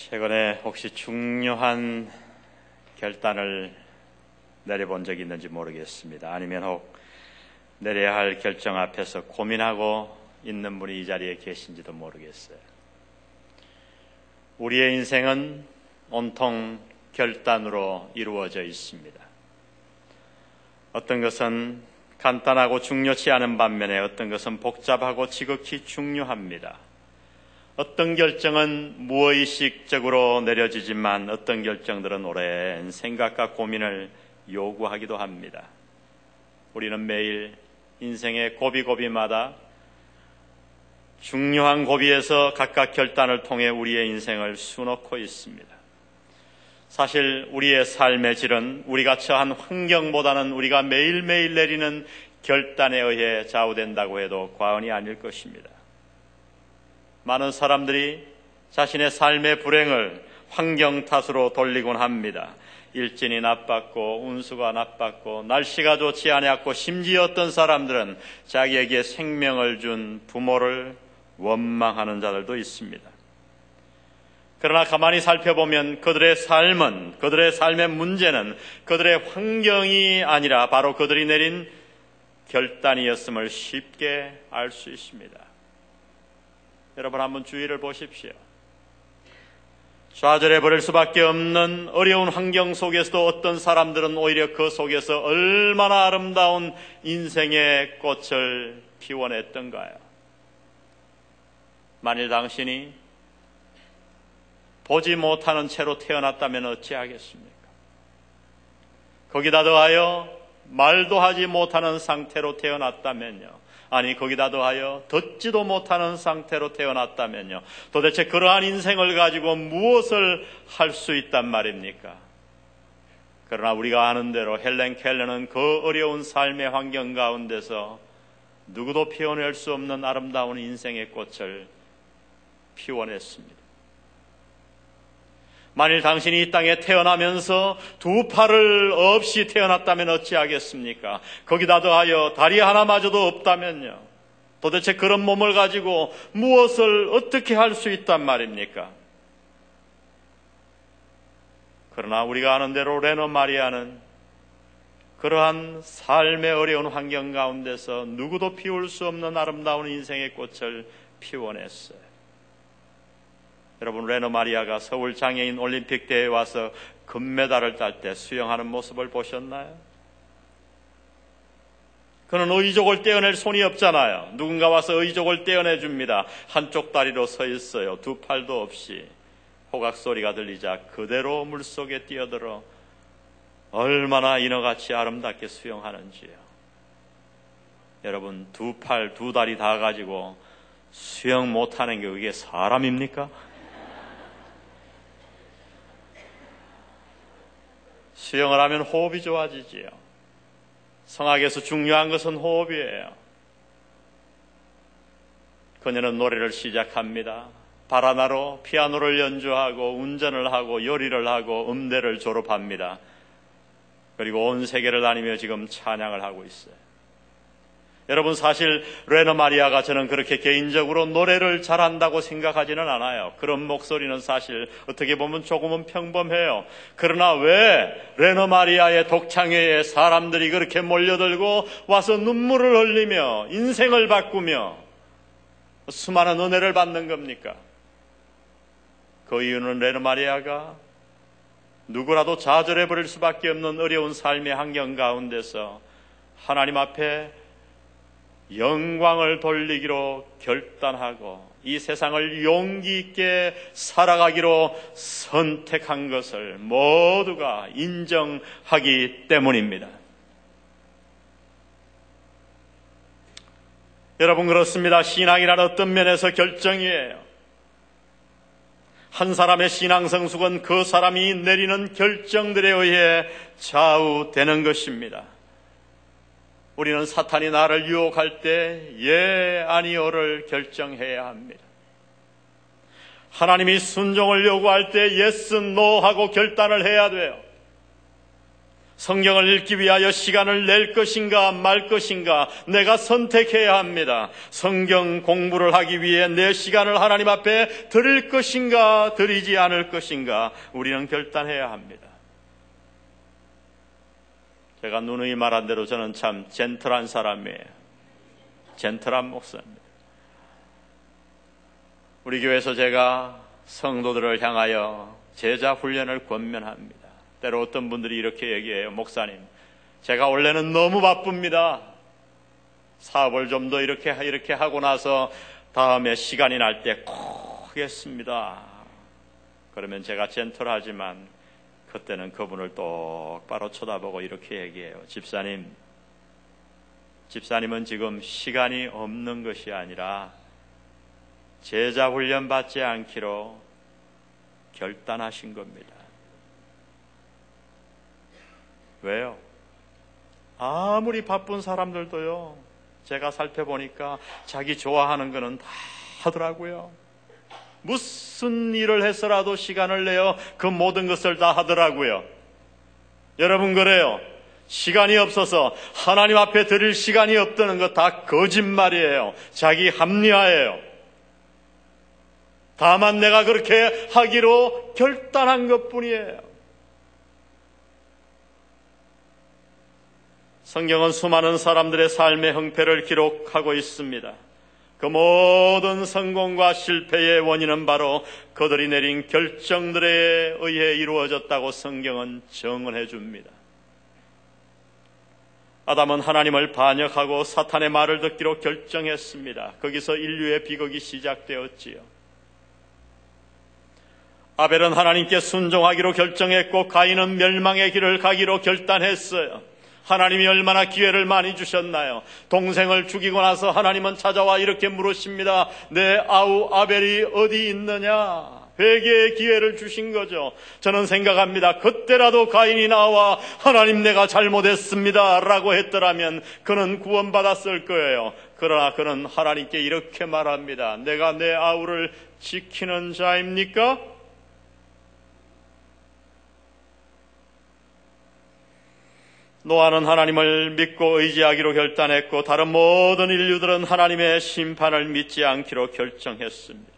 최근에 혹시 중요한 결단을 내려본 적이 있는지 모르겠습니다. 아니면 혹 내려야 할 결정 앞에서 고민하고 있는 분이 이 자리에 계신지도 모르겠어요. 우리의 인생은 온통 결단으로 이루어져 있습니다. 어떤 것은 간단하고 중요치 않은 반면에 어떤 것은 복잡하고 지극히 중요합니다. 어떤 결정은 무의식적으로 내려지지만 어떤 결정들은 오랜 생각과 고민을 요구하기도 합니다. 우리는 매일 인생의 고비고비마다 중요한 고비에서 각각 결단을 통해 우리의 인생을 수놓고 있습니다. 사실 우리의 삶의 질은 우리가 처한 환경보다는 우리가 매일매일 내리는 결단에 의해 좌우된다고 해도 과언이 아닐 것입니다. 많은 사람들이 자신의 삶의 불행을 환경 탓으로 돌리곤 합니다. 일진이 나빴고 운수가 나빴고 날씨가 좋지 않았고 심지어 어떤 사람들은 자기에게 생명을 준 부모를 원망하는 자들도 있습니다. 그러나 가만히 살펴보면 그들의 삶은 그들의 삶의 문제는 그들의 환경이 아니라 바로 그들이 내린 결단이었음을 쉽게 알 수 있습니다. 여러분 한번 주의를 보십시오. 좌절해 버릴 수밖에 없는 어려운 환경 속에서도 어떤 사람들은 오히려 그 속에서 얼마나 아름다운 인생의 꽃을 피워냈던가요. 만일 당신이 보지 못하는 채로 태어났다면 어찌하겠습니까? 거기다 더하여 말도 하지 못하는 상태로 태어났다면요. 아니 거기다 더하여 듣지도 못하는 상태로 태어났다면요. 도대체 그러한 인생을 가지고 무엇을 할 수 있단 말입니까? 그러나 우리가 아는 대로 헬렌 켈러는 그 어려운 삶의 환경 가운데서 누구도 피워낼 수 없는 아름다운 인생의 꽃을 피워냈습니다. 만일 당신이 이 땅에 태어나면서 두 팔을 없이 태어났다면 어찌하겠습니까? 거기다 더하여 다리 하나마저도 없다면요. 도대체 그런 몸을 가지고 무엇을 어떻게 할 수 있단 말입니까? 그러나 우리가 아는 대로 레노 마리아는 그러한 삶의 어려운 환경 가운데서 누구도 피울 수 없는 아름다운 인생의 꽃을 피워냈어요. 여러분 레노 마리아가 서울 장애인 올림픽 대회에 와서 금메달을 딸 때 수영하는 모습을 보셨나요? 그는 의족을 떼어낼 손이 없잖아요. 누군가 와서 의족을 떼어내 줍니다. 한쪽 다리로 서 있어요. 두 팔도 없이. 호각 소리가 들리자 그대로 물속에 뛰어들어 얼마나 인어같이 아름답게 수영하는지요. 여러분 두 팔, 두 다리 다 가지고 수영 못하는 게 그게 사람입니까? 수영을 하면 호흡이 좋아지지요. 성악에서 중요한 것은 호흡이에요. 그녀는 노래를 시작합니다. 바라나로 피아노를 연주하고 운전을 하고 요리를 하고 음대를 졸업합니다. 그리고 온 세계를 다니며 지금 찬양을 하고 있어요. 여러분 사실 레너 마리아가 저는 그렇게 개인적으로 노래를 잘한다고 생각하지는 않아요. 그런 목소리는 사실 어떻게 보면 조금은 평범해요. 그러나 왜 레너 마리아의 독창회에 사람들이 그렇게 몰려들고 와서 눈물을 흘리며 인생을 바꾸며 수많은 은혜를 받는 겁니까? 그 이유는 레너 마리아가 누구라도 좌절해 버릴 수밖에 없는 어려운 삶의 환경 가운데서 하나님 앞에 영광을 돌리기로 결단하고 이 세상을 용기 있게 살아가기로 선택한 것을 모두가 인정하기 때문입니다. 여러분 그렇습니다. 신앙이란 어떤 면에서 결정이에요. 한 사람의 신앙 성숙은 그 사람이 내리는 결정들에 의해 좌우되는 것입니다. 우리는 사탄이 나를 유혹할 때 예, 아니오를 결정해야 합니다. 하나님이 순종을 요구할 때 yes, no 하고 결단을 해야 돼요. 성경을 읽기 위하여 시간을 낼 것인가 말 것인가 내가 선택해야 합니다. 성경 공부를 하기 위해 내 시간을 하나님 앞에 드릴 것인가 드리지 않을 것인가 우리는 결단해야 합니다. 제가 누누이 말한 대로 저는 참 젠틀한 사람이에요. 젠틀한 목사입니다. 우리 교회에서 제가 성도들을 향하여 제자 훈련을 권면합니다. 때로 어떤 분들이 이렇게 얘기해요. 목사님, 제가 원래는 너무 바쁩니다. 사업을 좀 더 이렇게, 이렇게 하고 나서 다음에 시간이 날 때 꼭 하겠습니다. 그러면 제가 젠틀하지만 그때는 그분을 똑바로 쳐다보고 이렇게 얘기해요. 집사님, 집사님은 지금 시간이 없는 것이 아니라 제자 훈련 받지 않기로 결단하신 겁니다. 왜요? 아무리 바쁜 사람들도요, 제가 살펴보니까 자기 좋아하는 거는 다 하더라고요. 무슨 일을 해서라도 시간을 내어 그 모든 것을 다 하더라고요. 여러분, 그래요. 시간이 없어서 하나님 앞에 드릴 시간이 없다는 것 다 거짓말이에요. 자기 합리화예요. 다만 내가 그렇게 하기로 결단한 것 뿐이에요. 성경은 수많은 사람들의 삶의 형태를 기록하고 있습니다. 그 모든 성공과 실패의 원인은 바로 그들이 내린 결정들에 의해 이루어졌다고 성경은 정언해 줍니다. 아담은 하나님을 반역하고 사탄의 말을 듣기로 결정했습니다. 거기서 인류의 비극이 시작되었지요. 아벨은 하나님께 순종하기로 결정했고 가인은 멸망의 길을 가기로 결단했어요. 하나님이 얼마나 기회를 많이 주셨나요? 동생을 죽이고 나서 하나님은 찾아와 이렇게 물으십니다. 내 아우 아벨이 어디 있느냐? 회개의 기회를 주신 거죠. 저는 생각합니다. 그때라도 가인이 나와 하나님 내가 잘못했습니다. 라고 했더라면 그는 구원받았을 거예요. 그러나 그는 하나님께 이렇게 말합니다. 내가 내 아우를 지키는 자입니까? 노아는 하나님을 믿고 의지하기로 결단했고 다른 모든 인류들은 하나님의 심판을 믿지 않기로 결정했습니다.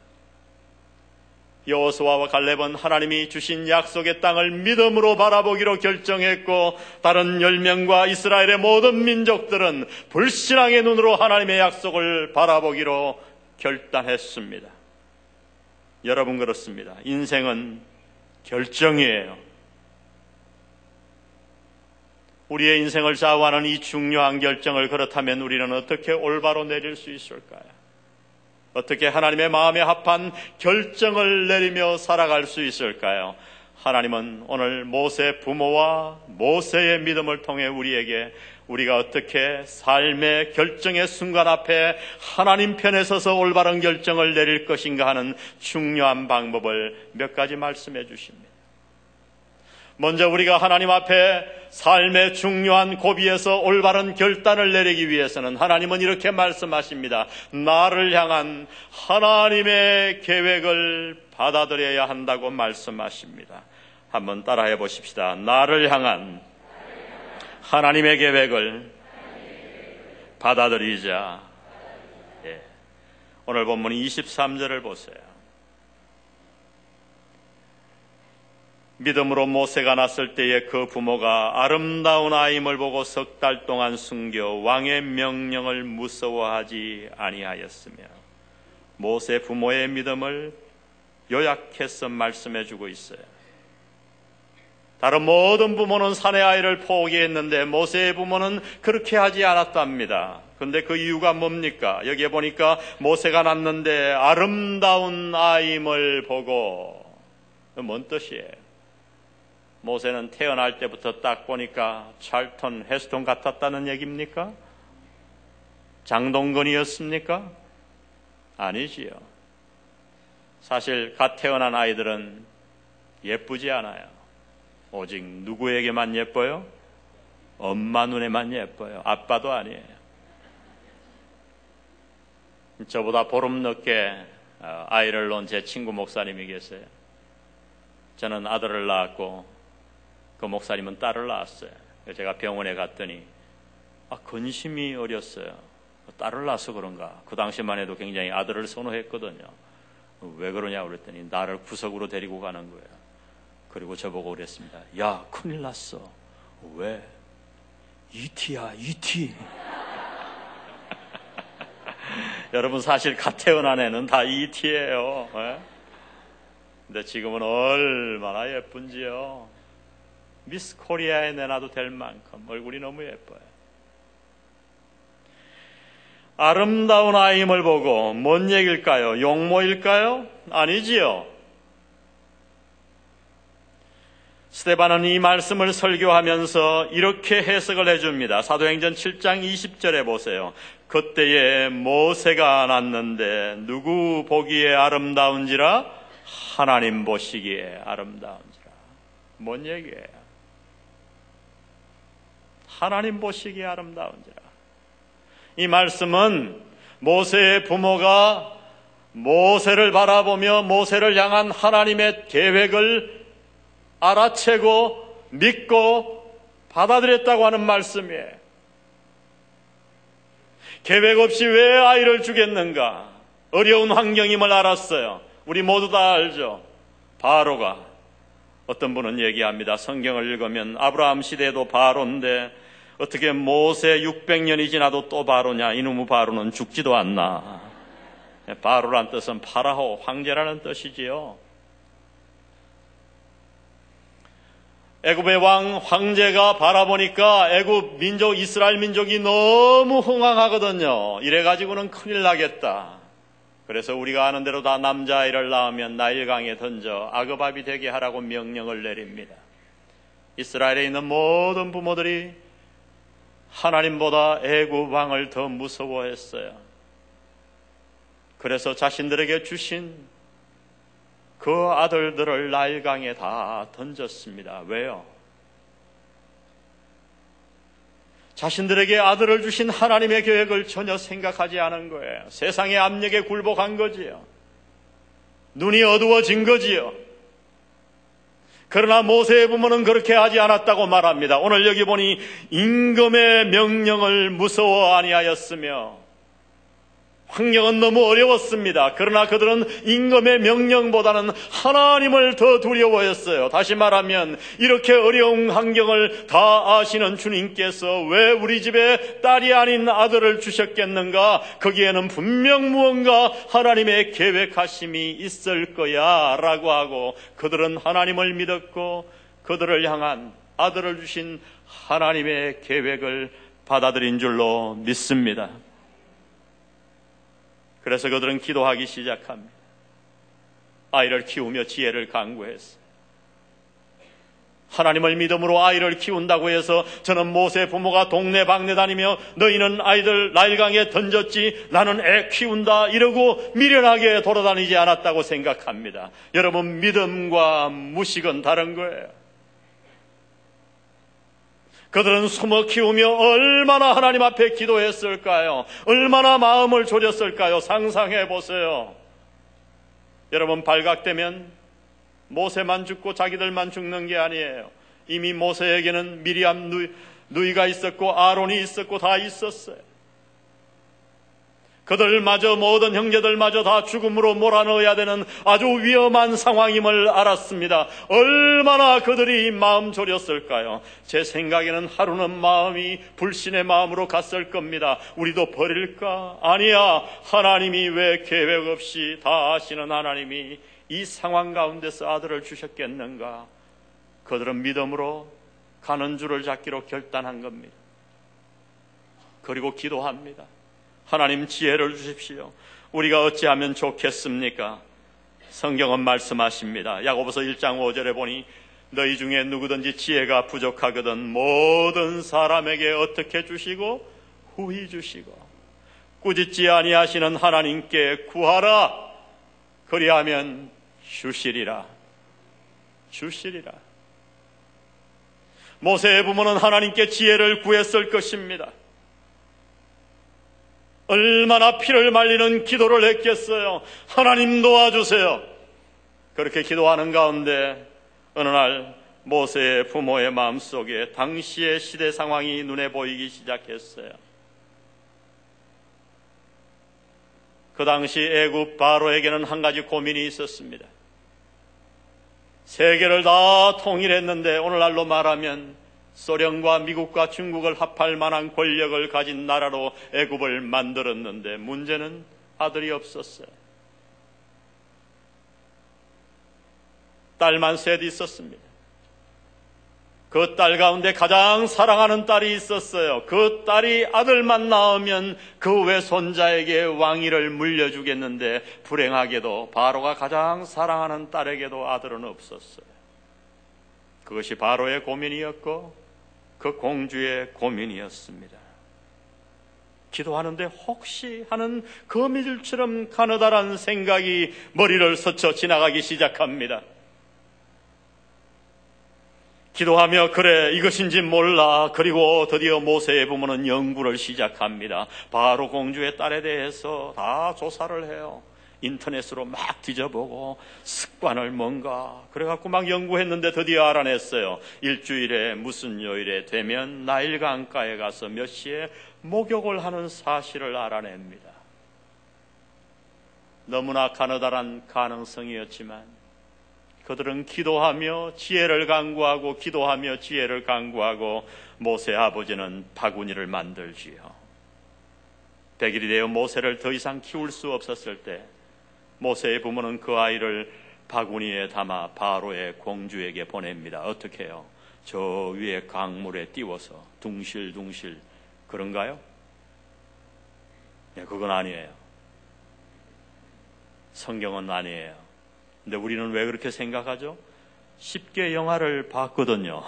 여호수아와 갈렙은 하나님이 주신 약속의 땅을 믿음으로 바라보기로 결정했고 다른 열명과 이스라엘의 모든 민족들은 불신앙의 눈으로 하나님의 약속을 바라보기로 결단했습니다. 여러분 그렇습니다. 인생은 결정이에요. 우리의 인생을 좌우하는 이 중요한 결정을 그렇다면 우리는 어떻게 올바로 내릴 수 있을까요? 어떻게 하나님의 마음에 합한 결정을 내리며 살아갈 수 있을까요? 하나님은 오늘 모세 부모와 모세의 믿음을 통해 우리에게 우리가 어떻게 삶의 결정의 순간 앞에 하나님 편에 서서 올바른 결정을 내릴 것인가 하는 중요한 방법을 몇 가지 말씀해 주십니다. 먼저 우리가 하나님 앞에 삶의 중요한 고비에서 올바른 결단을 내리기 위해서는 하나님은 이렇게 말씀하십니다. 나를 향한 하나님의 계획을 받아들여야 한다고 말씀하십니다. 한번 따라해 보십시다. 나를 향한 하나님의 계획을 받아들이자. 예. 오늘 본문 23절을 보세요. 믿음으로 모세가 났을 때에 그 부모가 아름다운 아임을 보고 석 달 동안 숨겨 왕의 명령을 무서워하지 아니하였으며 모세 부모의 믿음을 요약해서 말씀해 주고 있어요. 다른 모든 부모는 사내 아이를 포기했는데 모세의 부모는 그렇게 하지 않았답니다. 근데 그 이유가 뭡니까? 여기에 보니까 모세가 낳는데 아름다운 아임을 보고 뭔 뜻이에요? 모세는 태어날 때부터 딱 보니까 찰턴, 헤스톤 같았다는 얘기입니까? 장동건이었습니까? 아니지요. 사실 갓 태어난 아이들은 예쁘지 않아요. 오직 누구에게만 예뻐요? 엄마 눈에만 예뻐요. 아빠도 아니에요. 저보다 보름 늦게 어, 아이를 낳은 제 친구 목사님이 계세요. 저는 아들을 낳았고 그 목사님은 딸을 낳았어요. 제가 병원에 갔더니 아, 근심이 어렸어요. 딸을 낳아서 그런가. 그 당시만 해도 굉장히 아들을 선호했거든요. 왜 그러냐 그랬더니 나를 구석으로 데리고 가는 거예요. 그리고 저보고 그랬습니다. 야, 큰일 났어. 왜? 이티야, 이티. 여러분 사실 갓 태어난 애는 다 이티예요. 예? 근데 지금은 얼마나 예쁜지요. 미스 코리아에 내놔도 될 만큼 얼굴이 너무 예뻐요. 아름다운 아임을 보고 뭔 얘기일까요? 용모일까요? 아니지요. 스테반은 이 말씀을 설교하면서 이렇게 해석을 해줍니다. 사도행전 7장 20절에 보세요. 그때에 모세가 났는데 누구 보기에 아름다운지라 하나님 보시기에 아름다운지라. 뭔 얘기예요? 하나님 보시기에 아름다운지라. 이 말씀은 모세의 부모가 모세를 바라보며 모세를 향한 하나님의 계획을 알아채고 믿고 받아들였다고 하는 말씀이에요. 계획 없이 왜 아이를 주겠는가? 어려운 환경임을 알았어요. 우리 모두 다 알죠. 바로가 어떤 분은 얘기합니다. 성경을 읽으면 아브라함 시대도 바로인데 어떻게 모세 600년이 지나도 또 바로냐? 이놈의 바로는 죽지도 않나. 바로란 뜻은 파라호 황제라는 뜻이지요. 애굽의 왕 황제가 바라보니까 애굽 민족 이스라엘 민족이 너무 흥황하거든요. 이래 가지고는 큰일 나겠다. 그래서 우리가 아는 대로 다 남자아이를 낳으면 나일강에 던져 아그밥이 되게 하라고 명령을 내립니다. 이스라엘에 있는 모든 부모들이 하나님보다 애굽 왕을 더 무서워했어요. 그래서 자신들에게 주신 그 아들들을 나일강에 다 던졌습니다. 왜요? 자신들에게 아들을 주신 하나님의 계획을 전혀 생각하지 않은 거예요. 세상의 압력에 굴복한 거지요. 눈이 어두워진 거지요. 그러나 모세의 부모는 그렇게 하지 않았다고 말합니다. 오늘 여기 보니 임금의 명령을 무서워 아니하였으며 환경은 너무 어려웠습니다. 그러나 그들은 임금의 명령보다는 하나님을 더 두려워했어요. 다시 말하면 이렇게 어려운 환경을 다 아시는 주님께서 왜 우리 집에 딸이 아닌 아들을 주셨겠는가? 거기에는 분명 무언가 하나님의 계획하심이 있을 거야 라고 하고 그들은 하나님을 믿었고 그들을 향한 아들을 주신 하나님의 계획을 받아들인 줄로 믿습니다. 그래서 그들은 기도하기 시작합니다. 아이를 키우며 지혜를 강구했어. 하나님을 믿음으로 아이를 키운다고 해서 저는 모세 부모가 동네 방네 다니며 너희는 아이들 나일강에 던졌지 나는 애 키운다 이러고 미련하게 돌아다니지 않았다고 생각합니다. 여러분 믿음과 무식은 다른 거예요. 그들은 숨어 키우며 얼마나 하나님 앞에 기도했을까요? 얼마나 마음을 졸였을까요? 상상해 보세요. 여러분 발각되면 모세만 죽고 자기들만 죽는 게 아니에요. 이미 모세에게는 미리암 누이, 누이가 있었고 아론이 있었고 다 있었어요. 그들마저 모든 형제들마저 다 죽음으로 몰아넣어야 되는 아주 위험한 상황임을 알았습니다. 얼마나 그들이 마음 졸였을까요? 제 생각에는 하루는 마음이 불신의 마음으로 갔을 겁니다. 우리도 버릴까? 아니야. 하나님이 왜 계획 없이 다 아시는 하나님이 이 상황 가운데서 아들을 주셨겠는가? 그들은 믿음으로 가는 줄을 잡기로 결단한 겁니다. 그리고 기도합니다. 하나님 지혜를 주십시오. 우리가 어찌하면 좋겠습니까? 성경은 말씀하십니다. 야고보서 1장 5절에 보니 너희 중에 누구든지 지혜가 부족하거든 모든 사람에게 어떻게 주시고 후히 주시고 꾸짖지 아니하시는 하나님께 구하라 그리하면 주시리라 주시리라 모세의 부모는 하나님께 지혜를 구했을 것입니다. 얼마나 피를 말리는 기도를 했겠어요. 하나님 도와주세요. 그렇게 기도하는 가운데 어느 날 모세의 부모의 마음속에 당시의 시대 상황이 눈에 보이기 시작했어요. 그 당시 애굽 바로에게는 한 가지 고민이 있었습니다. 세계를 다 통일했는데 오늘날로 말하면 소련과 미국과 중국을 합할 만한 권력을 가진 나라로 애굽을 만들었는데 문제는 아들이 없었어요. 딸만 셋 있었습니다. 그 딸 가운데 가장 사랑하는 딸이 있었어요. 그 딸이 아들만 낳으면 그 외손자에게 왕위를 물려주겠는데 불행하게도 바로가 가장 사랑하는 딸에게도 아들은 없었어요. 그것이 바로의 고민이었고 그 공주의 고민이었습니다. 기도하는데 혹시 하는 거미줄처럼 가느다란 생각이 머리를 스쳐 지나가기 시작합니다. 기도하며 그래 이것인지 몰라 그리고 드디어 모세의 부모는 연구를 시작합니다. 바로 공주의 딸에 대해서 다 조사를 해요. 인터넷으로 막 뒤져보고 습관을 뭔가 그래갖고 막 연구했는데 드디어 알아냈어요. 일주일에 무슨 요일에 되면 나일 강가에 가서 몇 시에 목욕을 하는 사실을 알아냅니다. 너무나 가느다란 가능성이었지만 그들은 기도하며 지혜를 강구하고 기도하며 지혜를 강구하고 모세 아버지는 바구니를 만들지요. 백일이 되어 모세를 더 이상 키울 수 없었을 때 모세의 부모는 그 아이를 바구니에 담아 바로의 공주에게 보냅니다. 어떻게 해요? 저 위에 강물에 띄워서 둥실둥실 그런가요? 네, 그건 아니에요. 성경은 아니에요. 근데 우리는 왜 그렇게 생각하죠? 쉽게 영화를 봤거든요.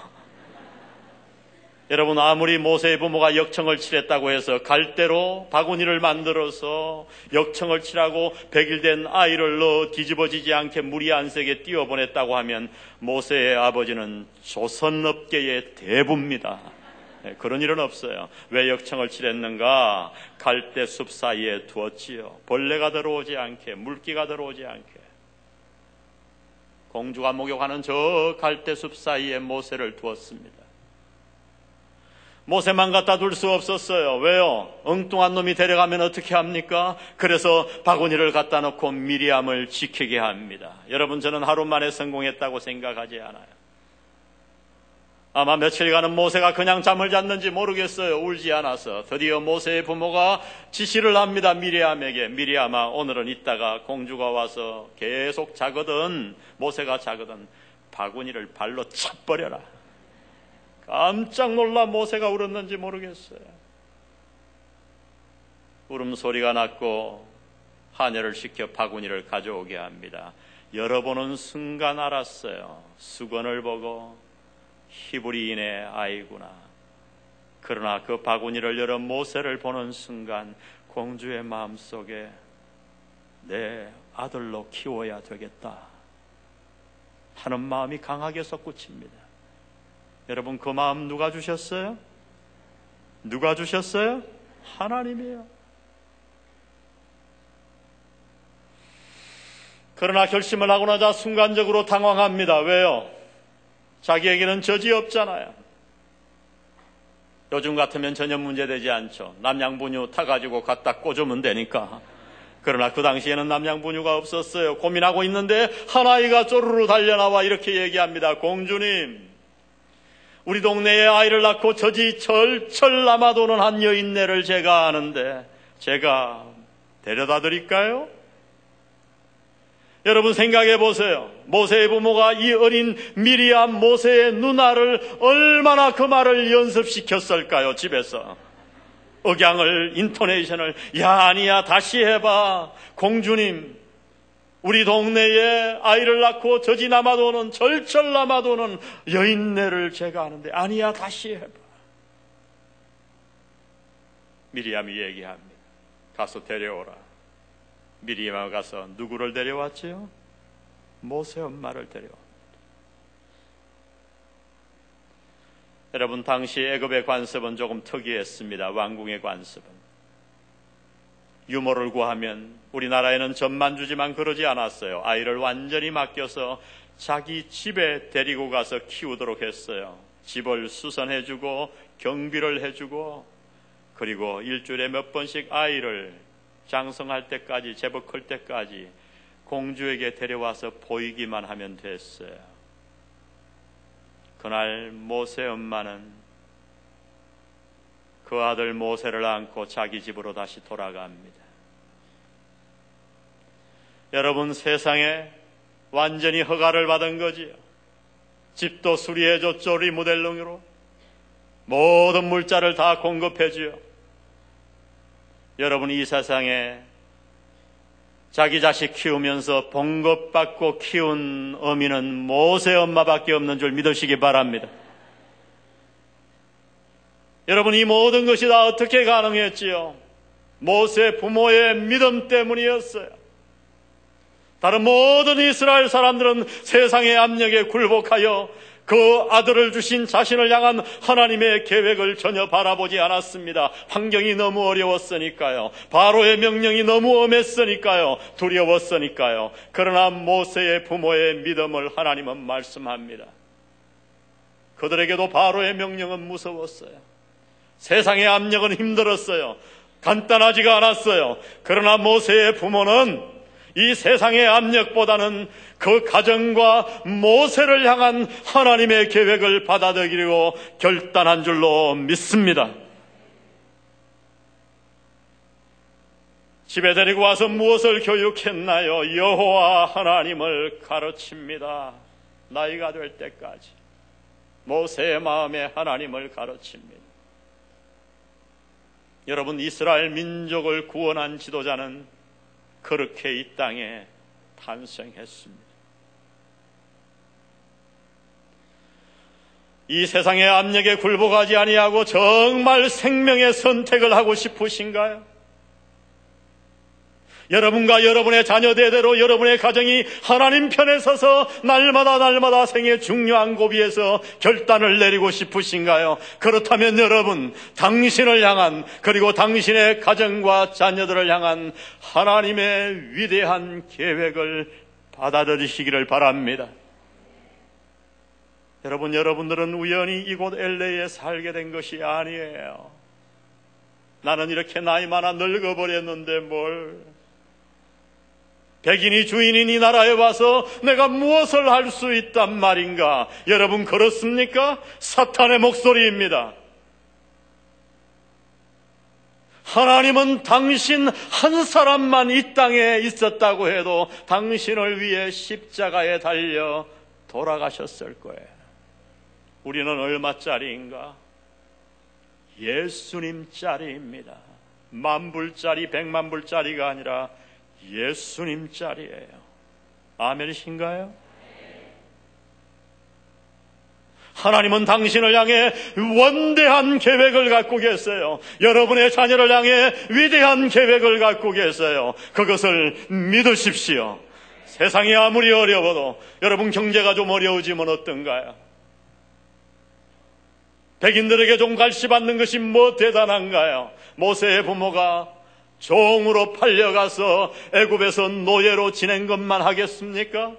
여러분 아무리 모세의 부모가 역청을 칠했다고 해서 갈대로 바구니를 만들어서 역청을 칠하고 백일된 아이를 넣어 뒤집어지지 않게 물이 안 새게 띄워보냈다고 하면 모세의 아버지는 조선업계의 대부입니다. 네, 그런 일은 없어요. 왜 역청을 칠했는가? 갈대 숲 사이에 두었지요. 벌레가 들어오지 않게, 물기가 들어오지 않게. 공주가 목욕하는 저 갈대숲 사이에 모세를 두었습니다. 모세만 갖다 둘 수 없었어요. 왜요? 엉뚱한 놈이 데려가면 어떻게 합니까? 그래서 바구니를 갖다 놓고 미리암을 지키게 합니다. 여러분, 저는 하루 만에 성공했다고 생각하지 않아요. 아마 며칠간은 모세가 그냥 잠을 잤는지 모르겠어요. 울지 않아서. 드디어 모세의 부모가 지시를 합니다. 미리암에게. 미리암아, 오늘은 이따가 공주가 와서 계속 자거든, 모세가 자거든, 바구니를 발로 차버려라. 깜짝 놀라 모세가 울었는지 모르겠어요. 울음소리가 났고, 하녀를 시켜 바구니를 가져오게 합니다. 열어보는 순간 알았어요. 수건을 보고 히브리인의 아이구나. 그러나 그 바구니를 열어 모세를 보는 순간 공주의 마음속에 내 아들로 키워야 되겠다 하는 마음이 강하게 솟구칩니다. 여러분 그 마음 누가 주셨어요? 누가 주셨어요? 하나님이에요. 그러나 결심을 하고 나자 순간적으로 당황합니다. 왜요? 자기에게는 저지 없잖아요. 요즘 같으면 전혀 문제되지 않죠. 남양분유 타가지고 갖다 꽂으면 되니까. 그러나 그 당시에는 남양분유가 없었어요. 고민하고 있는데 한 아이가 쪼르르 달려나와 이렇게 얘기합니다. 공주님, 우리 동네에 아이를 낳고 저지 철철 남아도는 한 여인네를 제가 아는데 제가 데려다 드릴까요? 여러분 생각해 보세요. 모세의 부모가 이 어린 미리암 모세의 누나를 얼마나 그 말을 연습시켰을까요, 집에서. 억양을, 인토네이션을, 야, 아니야, 다시 해봐. 공주님, 우리 동네에 아이를 낳고 저지 남아도는, 절철 남아도는 여인네를 제가 아는데, 아니야, 다시 해봐. 미리암이 얘기합니다. 가서 데려오라. 미리암 가서 누구를 데려왔지요? 모세 엄마를 데려옵니다. 여러분 당시 애굽의 관습은 조금 특이했습니다. 왕궁의 관습은 유모를 구하면 우리나라에는 전만 주지만 그러지 않았어요. 아이를 완전히 맡겨서 자기 집에 데리고 가서 키우도록 했어요. 집을 수선해주고 경비를 해주고 그리고 일주일에 몇 번씩 아이를 장성할 때까지 제법 클 때까지 공주에게 데려와서 보이기만 하면 됐어요. 그날 모세 엄마는 그 아들 모세를 안고 자기 집으로 다시 돌아갑니다. 여러분 세상에 완전히 허가를 받은 거지요. 집도 수리해줬죠, 리모델링으로. 모든 물자를 다 공급해줘요. 여러분 이 세상에 자기 자식 키우면서 봉급받고 키운 어미는 모세 엄마밖에 없는 줄 믿으시기 바랍니다. 여러분 이 모든 것이 다 어떻게 가능했지요? 모세 부모의 믿음 때문이었어요. 다른 모든 이스라엘 사람들은 세상의 압력에 굴복하여 그 아들을 주신 자신을 향한 하나님의 계획을 전혀 바라보지 않았습니다. 환경이 너무 어려웠으니까요. 바로의 명령이 너무 엄했으니까요. 두려웠으니까요. 그러나 모세의 부모의 믿음을 하나님은 말씀합니다. 그들에게도 바로의 명령은 무서웠어요. 세상의 압력은 힘들었어요. 간단하지가 않았어요. 그러나 모세의 부모는 이 세상의 압력보다는 그 가정과 모세를 향한 하나님의 계획을 받아들이고 결단한 줄로 믿습니다. 집에 데리고 와서 무엇을 교육했나요? 여호와 하나님을 가르칩니다. 나이가 될 때까지 모세의 마음에 하나님을 가르칩니다. 여러분 이스라엘 민족을 구원한 지도자는 그렇게 이 땅에 탄생했습니다. 이 세상의 압력에 굴복하지 아니하고 정말 생명의 선택을 하고 싶으신가요? 여러분과 여러분의 자녀 대대로 여러분의 가정이 하나님 편에 서서 날마다 날마다 생의 중요한 고비에서 결단을 내리고 싶으신가요? 그렇다면 여러분, 당신을 향한 그리고 당신의 가정과 자녀들을 향한 하나님의 위대한 계획을 받아들이시기를 바랍니다. 여러분, 여러분들은 우연히 이곳 LA에 살게 된 것이 아니에요. 나는 이렇게 나이 많아 늙어버렸는데 뭘. 백인이 주인인 이 나라에 와서 내가 무엇을 할 수 있단 말인가? 여러분 그렇습니까? 사탄의 목소리입니다. 하나님은 당신 한 사람만 이 땅에 있었다고 해도 당신을 위해 십자가에 달려 돌아가셨을 거예요. 우리는 얼마짜리인가? 예수님짜리입니다. 만불짜리, 백만불짜리가 아니라 예수님 자리예요. 아멘이신가요? 하나님은 당신을 향해 원대한 계획을 갖고 계세요. 여러분의 자녀를 향해 위대한 계획을 갖고 계세요. 그것을 믿으십시오. 세상이 아무리 어려워도 여러분 경제가 좀 어려우지만 어떤가요? 백인들에게 좀 갈시 받는 것이 뭐 대단한가요? 모세의 부모가 종으로 팔려가서 애굽에서 노예로 지낸 것만 하겠습니까?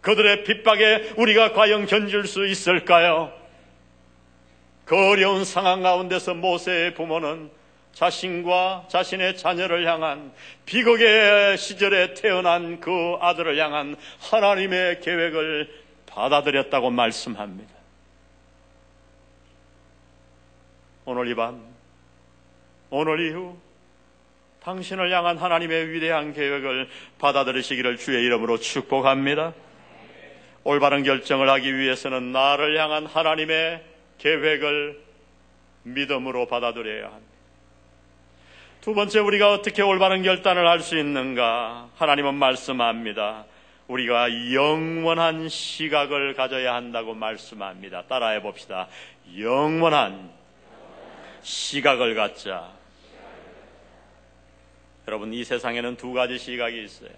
그들의 핍박에 우리가 과연 견딜 수 있을까요? 그 어려운 상황 가운데서 모세의 부모는 자신과 자신의 자녀를 향한 비극의 시절에 태어난 그 아들을 향한 하나님의 계획을 받아들였다고 말씀합니다. 오늘 이 밤, 오늘 이후 당신을 향한 하나님의 위대한 계획을 받아들이시기를 주의 이름으로 축복합니다. 올바른 결정을 하기 위해서는 나를 향한 하나님의 계획을 믿음으로 받아들여야 합니다. 두 번째 우리가 어떻게 올바른 결단을 할 수 있는가? 하나님은 말씀합니다. 우리가 영원한 시각을 가져야 한다고 말씀합니다. 따라해 봅시다. 영원한 시각을 갖자. 여러분 이 세상에는 두 가지 시각이 있어요.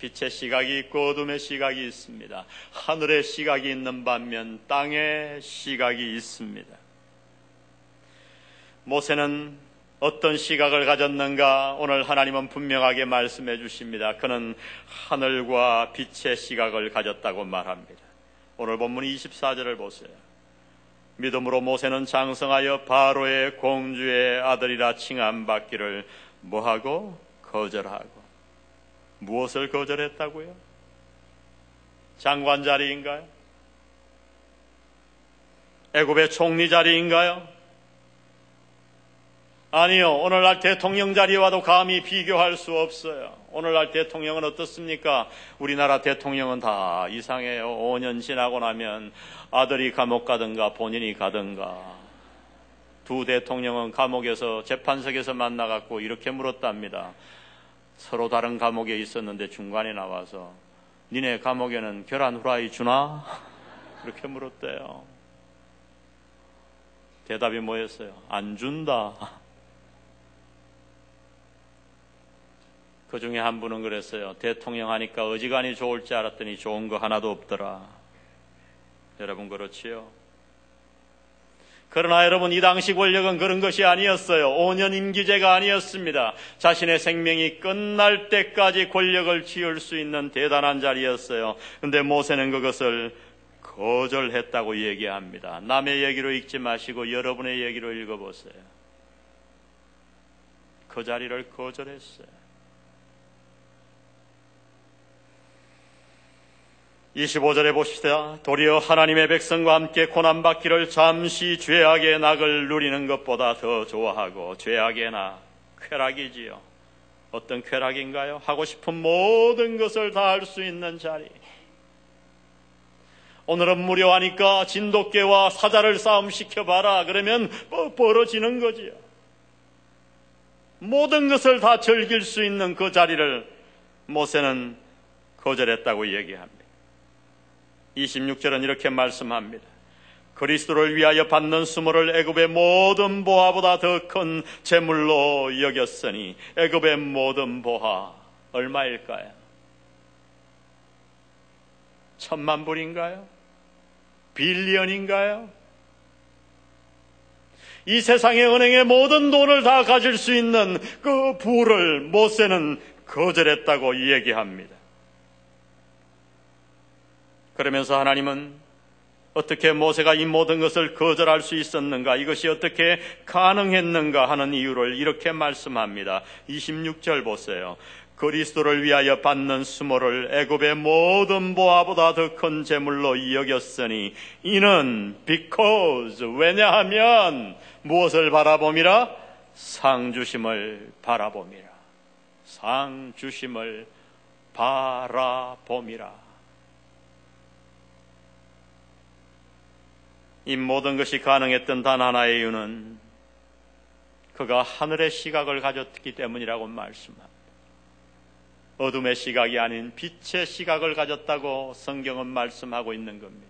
빛의 시각이 있고 어둠의 시각이 있습니다. 하늘의 시각이 있는 반면 땅의 시각이 있습니다. 모세는 어떤 시각을 가졌는가 오늘 하나님은 분명하게 말씀해 주십니다. 그는 하늘과 빛의 시각을 가졌다고 말합니다. 오늘 본문 24절을 보세요. 믿음으로 모세는 장성하여 바로의 공주의 아들이라 칭함받기를 뭐하고 거절하고 무엇을 거절했다고요? 장관 자리인가요? 애굽의 총리 자리인가요? 아니요. 오늘날 대통령 자리와도 감히 비교할 수 없어요. 오늘날 대통령은 어떻습니까? 우리나라 대통령은 다 이상해요. 5년 지나고 나면 아들이 감옥 가든가 본인이 가든가. 두 대통령은 감옥에서 재판석에서 만나갖고 이렇게 물었답니다. 서로 다른 감옥에 있었는데 중간에 나와서 니네 감옥에는 계란 후라이 주나? 그렇게 물었대요. 대답이 뭐였어요? 안 준다. 그 중에 한 분은 그랬어요. 대통령 하니까 어지간히 좋을 줄 알았더니 좋은 거 하나도 없더라. 여러분 그렇지요? 그러나 여러분 이 당시 권력은 그런 것이 아니었어요. 5년 임기제가 아니었습니다. 자신의 생명이 끝날 때까지 권력을 지을 수 있는 대단한 자리였어요. 근데 모세는 그것을 거절했다고 얘기합니다. 남의 얘기로 읽지 마시고 여러분의 얘기로 읽어보세요. 그 자리를 거절했어요. 25절에 보시다 도리어 하나님의 백성과 함께 고난받기를 잠시 죄악의 낙을 누리는 것보다 더 좋아하고 죄악의 낙, 쾌락이지요. 어떤 쾌락인가요? 하고 싶은 모든 것을 다 할 수 있는 자리. 오늘은 무료하니까 진돗개와 사자를 싸움시켜봐라. 그러면 뭐 벌어지는 거지요. 모든 것을 다 즐길 수 있는 그 자리를 모세는 거절했다고 얘기합니다. 26절은 이렇게 말씀합니다. 그리스도를 위하여 받는 수모를 애굽의 모든 보화보다 더 큰 재물로 여겼으니 애굽의 모든 보화 얼마일까요? 천만 불인가요? 빌리언인가요? 이 세상의 은행의 모든 돈을 다 가질 수 있는 그 부를 모세는 거절했다고 얘기합니다. 그러면서 하나님은 어떻게 모세가 이 모든 것을 거절할 수 있었는가, 이것이 어떻게 가능했는가 하는 이유를 이렇게 말씀합니다. 26절 보세요. 그리스도를 위하여 받는 수모를 애굽의 모든 보아보다 더 큰 재물로 여겼으니 이는 because 왜냐하면 무엇을 바라봄이라 상 주심을 바라봄이라 상 주심을 바라봄이라 이 모든 것이 가능했던 단 하나의 이유는 그가 하늘의 시각을 가졌기 때문이라고 말씀합니다. 어둠의 시각이 아닌 빛의 시각을 가졌다고 성경은 말씀하고 있는 겁니다.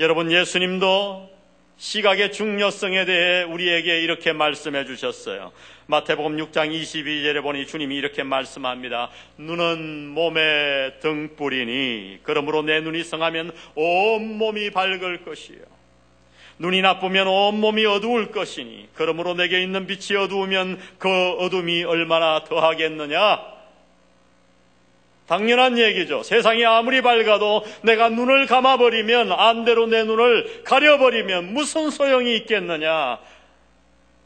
여러분, 예수님도 시각의 중요성에 대해 우리에게 이렇게 말씀해 주셨어요. 마태복음 6장 22절에 보니 주님이 이렇게 말씀합니다. 눈은 몸의 등불이니 그러므로 내 눈이 성하면 온 몸이 밝을 것이요. 눈이 나쁘면 온 몸이 어두울 것이니 그러므로 내게 있는 빛이 어두우면 그 어둠이 얼마나 더하겠느냐? 당연한 얘기죠. 세상이 아무리 밝아도 내가 눈을 감아버리면 안대로 내 눈을 가려버리면 무슨 소용이 있겠느냐.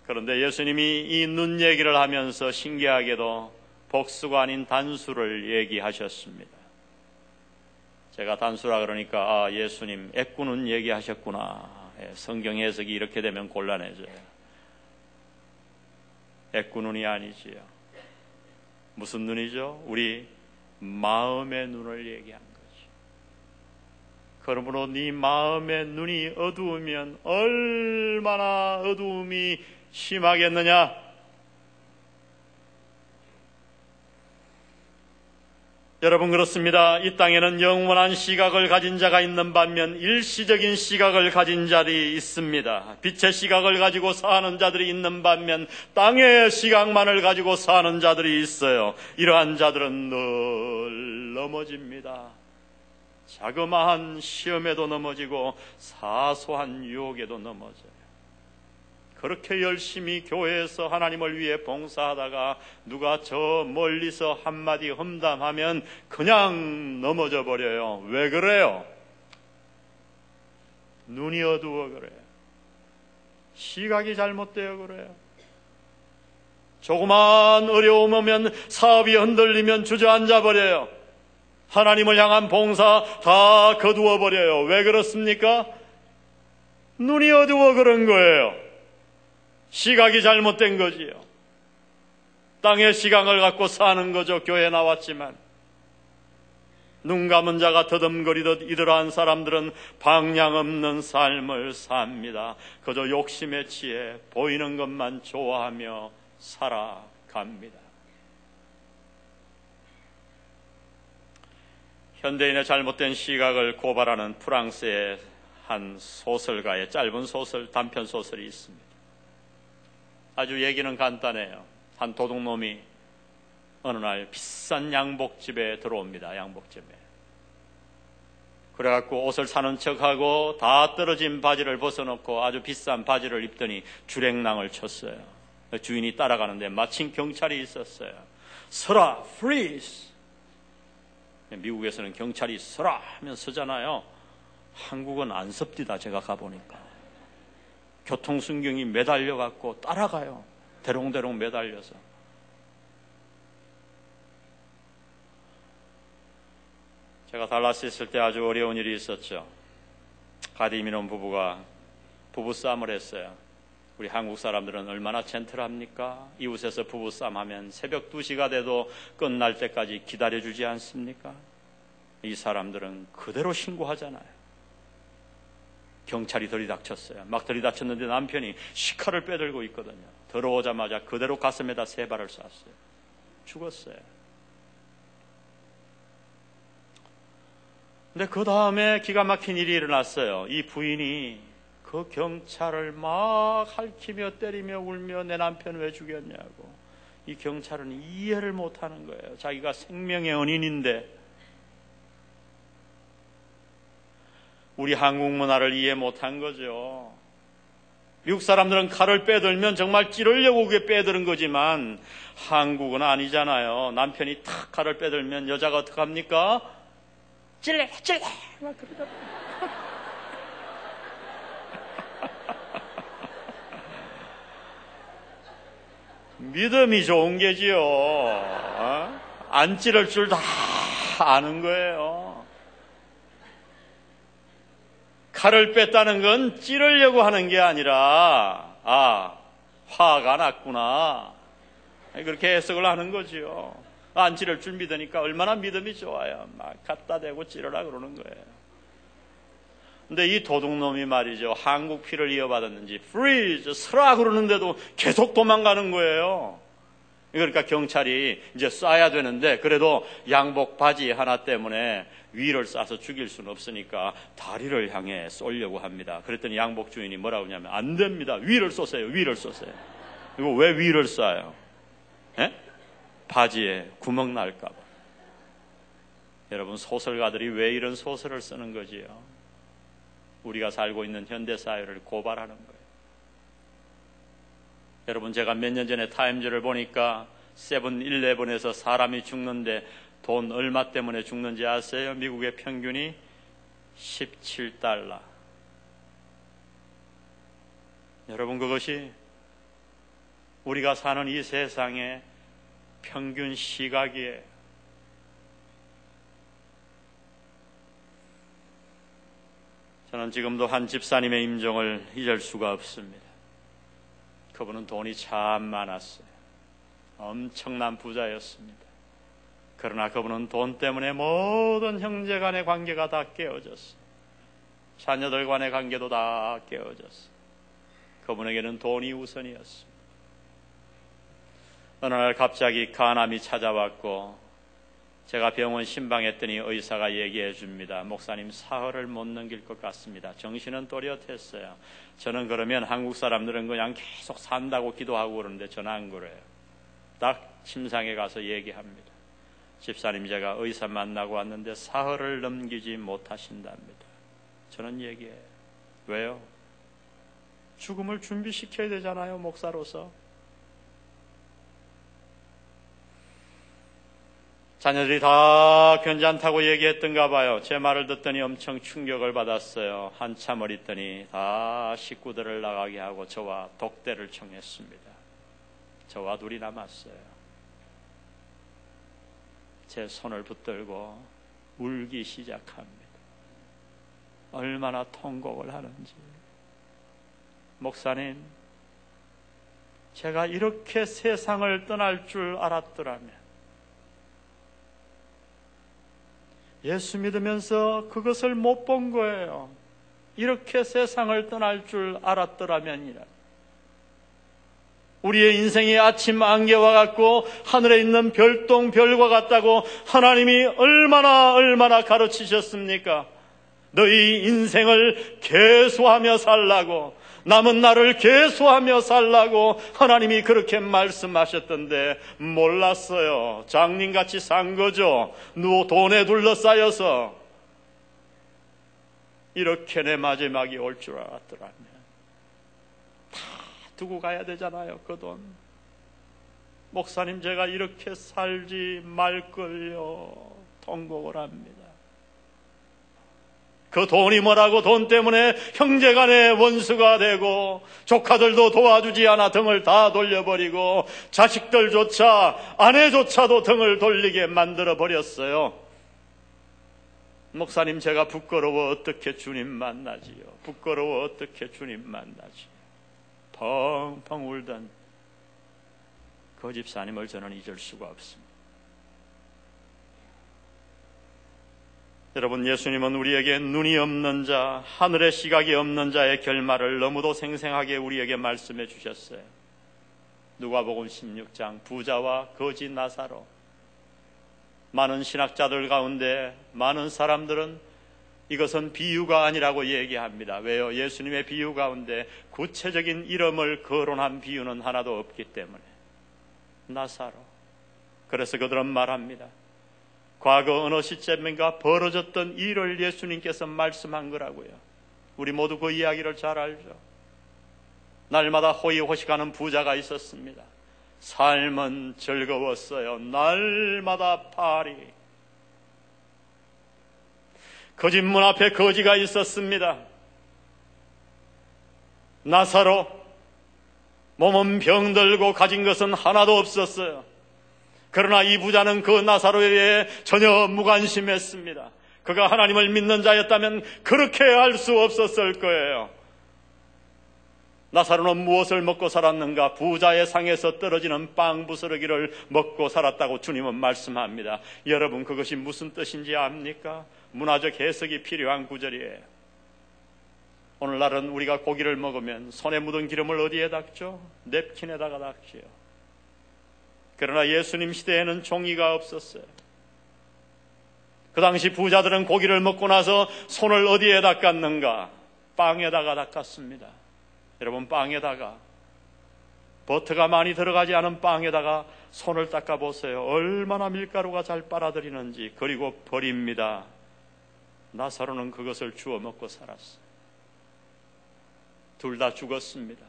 그런데 예수님이 이 눈 얘기를 하면서 신기하게도 복수가 아닌 단수를 얘기하셨습니다. 제가 단수라 그러니까 아 예수님 애꾸는 얘기하셨구나. 예, 성경 해석이 이렇게 되면 곤란해져요. 애꾸눈이 아니지요. 무슨 눈이죠? 우리 마음의 눈을 얘기한 거지. 그러므로 네 마음의 눈이 어두우면 얼마나 어두움이 심하겠느냐? 여러분 그렇습니다. 이 땅에는 영원한 시각을 가진 자가 있는 반면 일시적인 시각을 가진 자들이 있습니다. 빛의 시각을 가지고 사는 자들이 있는 반면 땅의 시각만을 가지고 사는 자들이 있어요. 이러한 자들은 늘 넘어집니다. 자그마한 시험에도 넘어지고 사소한 유혹에도 넘어져요. 그렇게 열심히 교회에서 하나님을 위해 봉사하다가 누가 저 멀리서 한마디 험담하면 그냥 넘어져 버려요. 왜 그래요? 눈이 어두워 그래요. 시각이 잘못되어 그래요. 조그만 어려움 오면 사업이 흔들리면 주저앉아 버려요. 하나님을 향한 봉사 다 거두어 버려요. 왜 그렇습니까? 눈이 어두워 그런 거예요. 시각이 잘못된 거지요. 땅의 시각을 갖고 사는 거죠. 교회 나왔지만. 눈 감은 자가 더듬거리듯 이러한 사람들은 방향 없는 삶을 삽니다. 그저 욕심에 취해 보이는 것만 좋아하며 살아갑니다. 현대인의 잘못된 시각을 고발하는 프랑스의 한 소설가의 짧은 소설, 단편 소설이 있습니다. 아주 얘기는 간단해요. 한 도둑놈이 어느 날 비싼 양복집에 들어옵니다. 양복집에. 그래갖고 옷을 사는 척하고 다 떨어진 바지를 벗어놓고 아주 비싼 바지를 입더니 주랭랑을 쳤어요. 주인이 따라가는데 마침 경찰이 있었어요. 서라, freeze! 미국에서는 경찰이 서라 하면 서잖아요. 한국은 안 섭디다, 제가 가보니까. 교통순경이 매달려 갖고 따라가요. 대롱대롱 매달려서. 제가 달라스 있을 때 아주 어려운 일이 있었죠. 가디미논 부부가 부부싸움을 했어요. 우리 한국 사람들은 얼마나 젠틀합니까? 이웃에서 부부싸움 하면 새벽 2시가 돼도 끝날 때까지 기다려주지 않습니까? 이 사람들은 그대로 신고하잖아요. 경찰이 들이닥쳤어요. 막 들이닥쳤는데 남편이 시카를 빼들고 있거든요. 들어오자마자 그대로 가슴에다 세 발을 쐈어요. 죽었어요. 근데 그 다음에 기가 막힌 일이 일어났어요. 이 부인이 그 경찰을 막 핥히며 때리며 울며 내 남편 왜 죽였냐고. 이 경찰은 이해를 못 하는 거예요. 자기가 생명의 은인인데 우리 한국 문화를 이해 못한 거죠. 미국 사람들은 칼을 빼들면 정말 찌르려고 그게 빼드는 거지만 한국은 아니잖아요. 남편이 탁 칼을 빼들면 여자가 어떡합니까? 찔레, 찔레! 막 그러다. 믿음이 좋은 게지요. 어? 안 찌를 줄 다 아는 거예요. 칼을 뺐다는 건 찌르려고 하는 게 아니라, 아, 화가 났구나. 그렇게 해석을 하는 거지요. 안 찌를 줄 믿으니까 얼마나 믿음이 좋아요. 막 갖다 대고 찌르라 그러는 거예요. 근데 이 도둑놈이 말이죠. 한국 피를 이어받았는지, freeze, 서라 그러는데도 계속 도망가는 거예요. 그러니까 경찰이 이제 쏴야 되는데, 그래도 양복 바지 하나 때문에 위를 쏴서 죽일 수는 없으니까 다리를 향해 쏠려고 합니다. 그랬더니 양복 주인이 뭐라고 하냐면 안 됩니다. 위를 쏘세요. 위를 쏘세요. 이거 왜 위를 쏴요? 에? 바지에 구멍 날까봐. 여러분 소설가들이 왜 이런 소설을 쓰는 거지요? 우리가 살고 있는 현대 사회를 고발하는 거예요. 여러분 제가 몇 년 전에 타임즈를 보니까 세븐일레븐에서 사람이 죽는데 돈 얼마 때문에 죽는지 아세요? 미국의 평균이 17달러. 여러분 그것이 우리가 사는 이 세상의 평균 시각이에요. 저는 지금도 한 집사님의 임종을 잊을 수가 없습니다. 그분은 돈이 참 많았어요. 엄청난 부자였습니다. 그러나 그분은 돈 때문에 모든 형제 간의 관계가 다 깨어졌어요. 자녀들 간의 관계도 다 깨어졌어요. 그분에게는 돈이 우선이었습니다. 어느 날 갑자기 간암이 찾아왔고 제가 병원 신방했더니 의사가 얘기해 줍니다. 목사님 사흘을 못 넘길 것 같습니다. 정신은 또렷했어요. 저는 그러면 한국 사람들은 그냥 계속 산다고 기도하고 그러는데 저는 안 그래요. 딱 침상에 가서 얘기합니다. 집사님 제가 의사 만나고 왔는데 사흘을 넘기지 못하신답니다. 저는 얘기해요. 왜요? 죽음을 준비시켜야 되잖아요, 목사로서. 자녀들이 다 괜찮다고 얘기했던가 봐요. 제 말을 듣더니 엄청 충격을 받았어요. 한참을 있더니 다 식구들을 나가게 하고 저와 독대를 청했습니다. 저와 둘이 남았어요. 제 손을 붙들고 울기 시작합니다. 얼마나 통곡을 하는지. 목사님, 제가 이렇게 세상을 떠날 줄 알았더라면 예수 믿으면서 그것을 못 본 거예요. 이렇게 세상을 떠날 줄 알았더라면이라. 우리의 인생이 아침 안개와 같고 하늘에 있는 별똥 별과 같다고 하나님이 얼마나 얼마나 가르치셨습니까? 너희 인생을 계수하며 살라고 남은 날을 계수하며 살라고 하나님이 그렇게 말씀하셨던데 몰랐어요. 장님같이 산 거죠. 누 돈에 둘러싸여서 이렇게 내 마지막이 올 줄 알았더라면 다 두고 가야 되잖아요. 그 돈. 목사님 제가 이렇게 살지 말걸요. 통곡을 합니다. 그 돈이 뭐라고 돈 때문에 형제간의 원수가 되고 조카들도 도와주지 않아 등을 다 돌려버리고 자식들조차 아내조차도 등을 돌리게 만들어 버렸어요. 목사님 제가 부끄러워 어떻게 주님 만나지요? 부끄러워 어떻게 주님 만나지요? 펑펑 울던 그 집사님을 저는 잊을 수가 없습니다. 여러분, 예수님은 우리에게 눈이 없는 자, 하늘의 시각이 없는 자의 결말을 너무도 생생하게 우리에게 말씀해 주셨어요. 누가복음 16장 부자와 거지 나사로 많은 신학자들 가운데 많은 사람들은 이것은 비유가 아니라고 얘기합니다. 왜요? 예수님의 비유 가운데 구체적인 이름을 거론한 비유는 하나도 없기 때문에 나사로 그래서 그들은 말합니다. 과거 어느 시점인가 벌어졌던 일을 예수님께서 말씀한 거라고요. 우리 모두 그 이야기를 잘 알죠. 날마다 호의호식하는 부자가 있었습니다. 삶은 즐거웠어요. 날마다 파리. 거짓 문 앞에 거지가 있었습니다. 나사로 몸은 병들고 가진 것은 하나도 없었어요. 그러나 이 부자는 그 나사로에 전혀 무관심했습니다. 그가 하나님을 믿는 자였다면 그렇게 할 수 없었을 거예요. 나사로는 무엇을 먹고 살았는가? 부자의 상에서 떨어지는 빵 부스러기를 먹고 살았다고 주님은 말씀합니다. 여러분 그것이 무슨 뜻인지 압니까? 문화적 해석이 필요한 구절이에요. 오늘날은 우리가 고기를 먹으면 손에 묻은 기름을 어디에 닦죠? 냅킨에다가 닦지요. 그러나 예수님 시대에는 종이가 없었어요. 그 당시 부자들은 고기를 먹고 나서 손을 어디에 닦았는가? 빵에다가 닦았습니다. 여러분, 빵에다가 버터가 많이 들어가지 않은 빵에다가 손을 닦아 보세요. 얼마나 밀가루가 잘 빨아들이는지. 그리고 버립니다. 나사로는 그것을 주워 먹고 살았어요. 둘 다 죽었습니다.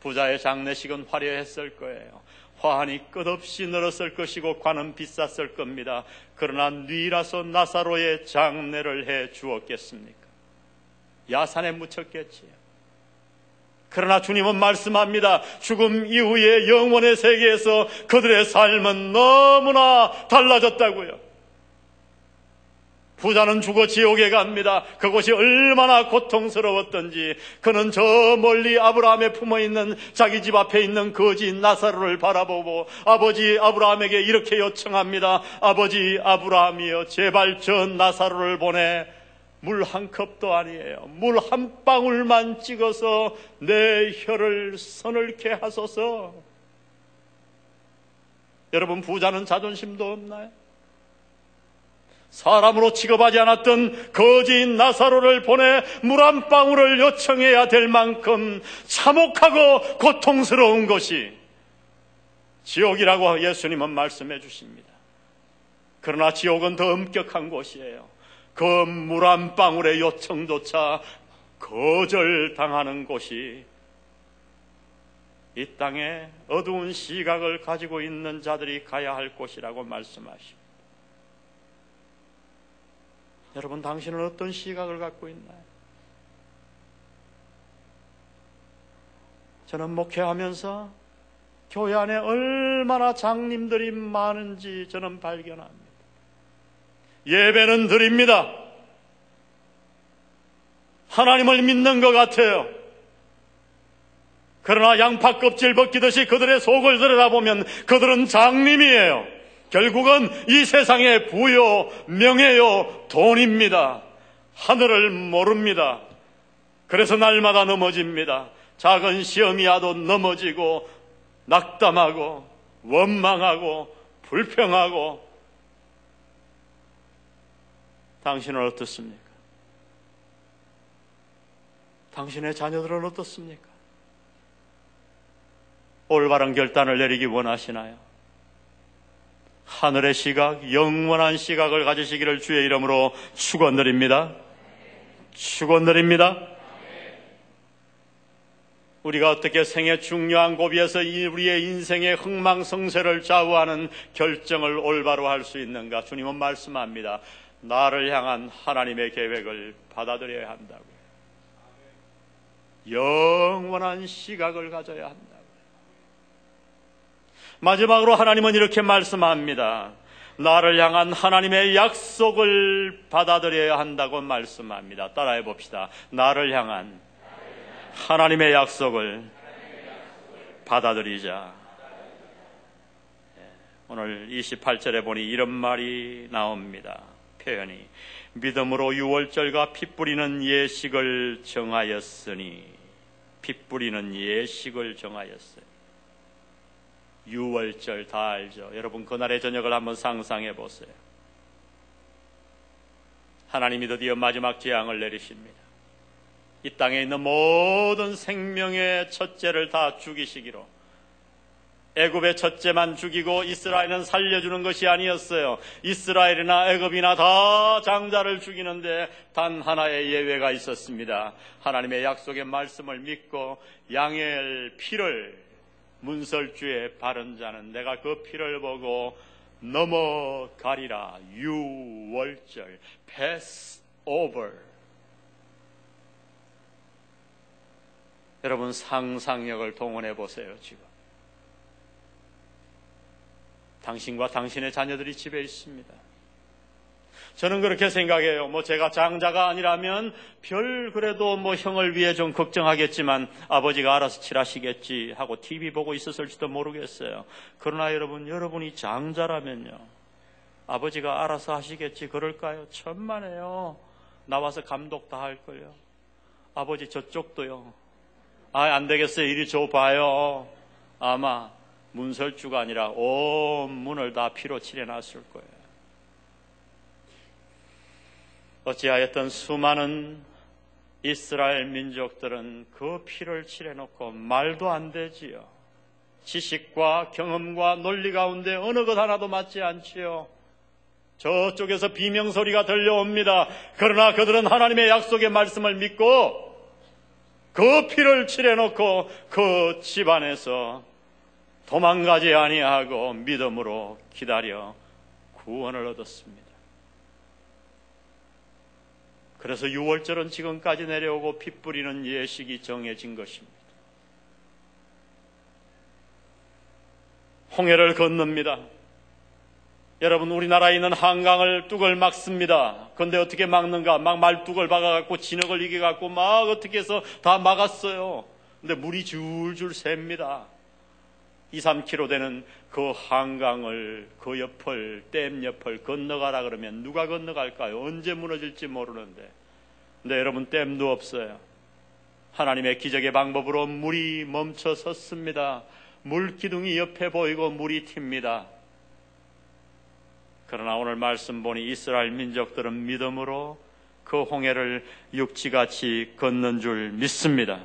부자의 장례식은 화려했을 거예요. 화환이 끝없이 늘었을 것이고 관은 비쌌을 겁니다. 그러나 뉘라서 나사로의 장례를 해 주었겠습니까? 야산에 묻혔겠지요. 그러나 주님은 말씀합니다. 죽음 이후의 영원의 세계에서 그들의 삶은 너무나 달라졌다고요. 부자는 죽어 지옥에 갑니다. 그것이 얼마나 고통스러웠던지 그는 저 멀리 아브라함의 품어 있는 자기 집 앞에 있는 거지 나사로를 바라보고 아버지 아브라함에게 이렇게 요청합니다. 아버지 아브라함이여 제발 저 나사로를 보내 물 한 컵도 아니에요. 물 한 방울만 찍어서 내 혀를 서늘케 하소서. 여러분 부자는 자존심도 없나요? 사람으로 취급하지 않았던 거지 나사로를 보내 물 한 방울을 요청해야 될 만큼 참혹하고 고통스러운 것이 지옥이라고 예수님은 말씀해 주십니다. 그러나 지옥은 더 엄격한 곳이에요. 그 물 한 방울의 요청조차 거절당하는 곳이 이 땅에 어두운 시각을 가지고 있는 자들이 가야 할 곳이라고 말씀하십니다. 여러분, 당신은 어떤 시각을 갖고 있나요? 저는 목회하면서 교회 안에 얼마나 장님들이 많은지 저는 발견합니다. 예배는 드립니다. 하나님을 믿는 것 같아요. 그러나 양파 껍질 벗기듯이 그들의 속을 들여다보면 그들은 장님이에요. 결국은 이 세상의 부요, 명예요, 돈입니다. 하늘을 모릅니다. 그래서 날마다 넘어집니다. 작은 시험이야도 넘어지고 낙담하고 원망하고 불평하고 당신은 어떻습니까? 당신의 자녀들은 어떻습니까? 올바른 결단을 내리기 원하시나요? 하늘의 시각, 영원한 시각을 가지시기를 주의 이름으로 축원드립니다. 축원드립니다. 우리가 어떻게 생애 중요한 고비에서 우리의 인생의 흥망성쇠를 좌우하는 결정을 올바로 할 수 있는가? 주님은 말씀합니다. 나를 향한 하나님의 계획을 받아들여야 한다고요. 영원한 시각을 가져야 한다고요. 마지막으로 하나님은 이렇게 말씀합니다. 나를 향한 하나님의 약속을 받아들여야 한다고 말씀합니다. 따라해 봅시다. 나를 향한 하나님의 약속을 받아들이자. 예, 오늘 28절에 보니 이런 말이 나옵니다. 표현이 믿음으로 유월절과 피 뿌리는 예식을 정하였으니 피 뿌리는 예식을 정하였으니 유월절 다 알죠. 여러분 그날의 저녁을 한번 상상해 보세요. 하나님이 드디어 마지막 재앙을 내리십니다. 이 땅에 있는 모든 생명의 첫째를 다 죽이시기로 애굽의 첫째만 죽이고 이스라엘은 살려주는 것이 아니었어요. 이스라엘이나 애굽이나 다 장자를 죽이는데 단 하나의 예외가 있었습니다. 하나님의 약속의 말씀을 믿고 양의 피를 문설주에 바른 자는 내가 그 피를 보고 넘어가리라. 유월절, pass over. 여러분 상상력을 동원해 보세요, 지금. 당신과 당신의 자녀들이 집에 있습니다. 저는 그렇게 생각해요. 뭐 제가 장자가 아니라면 별 그래도 뭐 형을 위해 좀 걱정하겠지만 아버지가 알아서 칠하시겠지 하고 TV 보고 있었을지도 모르겠어요. 그러나 여러분, 여러분이 장자라면요. 아버지가 알아서 하시겠지 그럴까요? 천만에요. 나와서 감독 다할 거예요. 아버지 저쪽도요. 아, 안 되겠어요. 이리 줘봐요. 아마 문설주가 아니라 온 문을 다 피로 칠해놨을 거예요. 어찌하였던 수많은 이스라엘 민족들은 그 피를 칠해놓고 말도 안 되지요. 지식과 경험과 논리 가운데 어느 것 하나도 맞지 않지요. 저쪽에서 비명소리가 들려옵니다. 그러나 그들은 하나님의 약속의 말씀을 믿고 그 피를 칠해놓고 그 집안에서 도망가지 아니하고 믿음으로 기다려 구원을 얻었습니다. 그래서 6월절은 지금까지 내려오고 피 뿌리는 예식이 정해진 것입니다. 홍해를 건넙니다. 여러분 우리나라에 있는 한강을 뚝을 막습니다. 그런데 어떻게 막는가? 막 말뚝을 박아갖고 진흙을 이겨갖고 막 어떻게 해서 다 막았어요. 근데 물이 줄줄 셉니다. 2, 3km 되는 그 한강을 그 옆을 댐 옆을 건너가라 그러면 누가 건너갈까요? 언제 무너질지 모르는데. 근데 여러분 댐도 없어요. 하나님의 기적의 방법으로 물이 멈춰 섰습니다. 물 기둥이 옆에 보이고 물이 튑니다. 그러나 오늘 말씀 보니 이스라엘 민족들은 믿음으로 그 홍해를 육지같이 걷는 줄 믿습니다.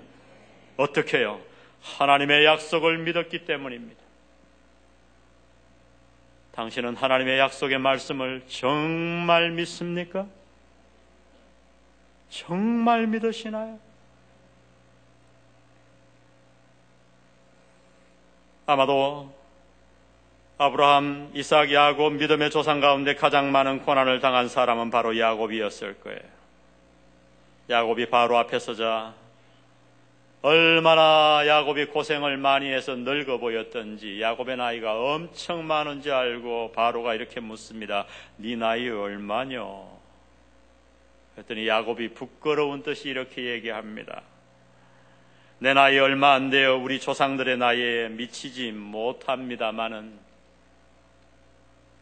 어떻게 해요? 하나님의 약속을 믿었기 때문입니다. 당신은 하나님의 약속의 말씀을 정말 믿습니까? 정말 믿으시나요? 아마도 아브라함, 이삭, 야곱 믿음의 조상 가운데 가장 많은 고난을 당한 사람은 바로 야곱이었을 거예요. 야곱이 바로 앞에 서자 얼마나 야곱이 고생을 많이 해서 늙어 보였던지 야곱의 나이가 엄청 많은지 알고 바로가 이렇게 묻습니다. 네 나이 얼마뇨? 그랬더니 야곱이 부끄러운 듯이 이렇게 얘기합니다. 내 나이 얼마 안 돼요. 우리 조상들의 나이에 미치지 못합니다마는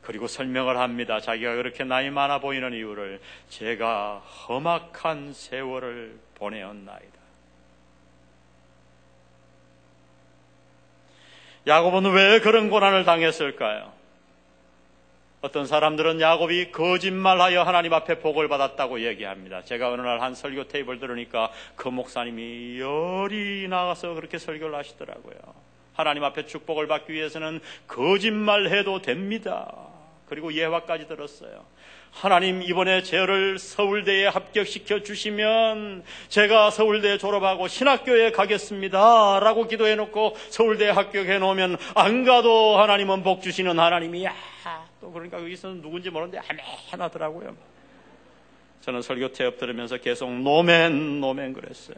그리고 설명을 합니다. 자기가 그렇게 나이 많아 보이는 이유를 제가 험악한 세월을 보내었나이다. 야곱은 왜 그런 고난을 당했을까요? 어떤 사람들은 야곱이 거짓말하여 하나님 앞에 복을 받았다고 얘기합니다. 제가 어느 날 한 설교 테이블 들으니까 그 목사님이 열이 나가서 그렇게 설교를 하시더라고요. 하나님 앞에 축복을 받기 위해서는 거짓말해도 됩니다. 그리고 예화까지 들었어요. 하나님 이번에 저를 서울대에 합격시켜 주시면 제가 서울대 졸업하고 신학교에 가겠습니다. 라고 기도해 놓고 서울대에 합격해 놓으면 안 가도 하나님은 복 주시는 하나님이야. 또 그러니까 여기서는 누군지 모르는데 하나하나더라고요 저는 설교 태업 들으면서 계속 노멘 노멘 그랬어요.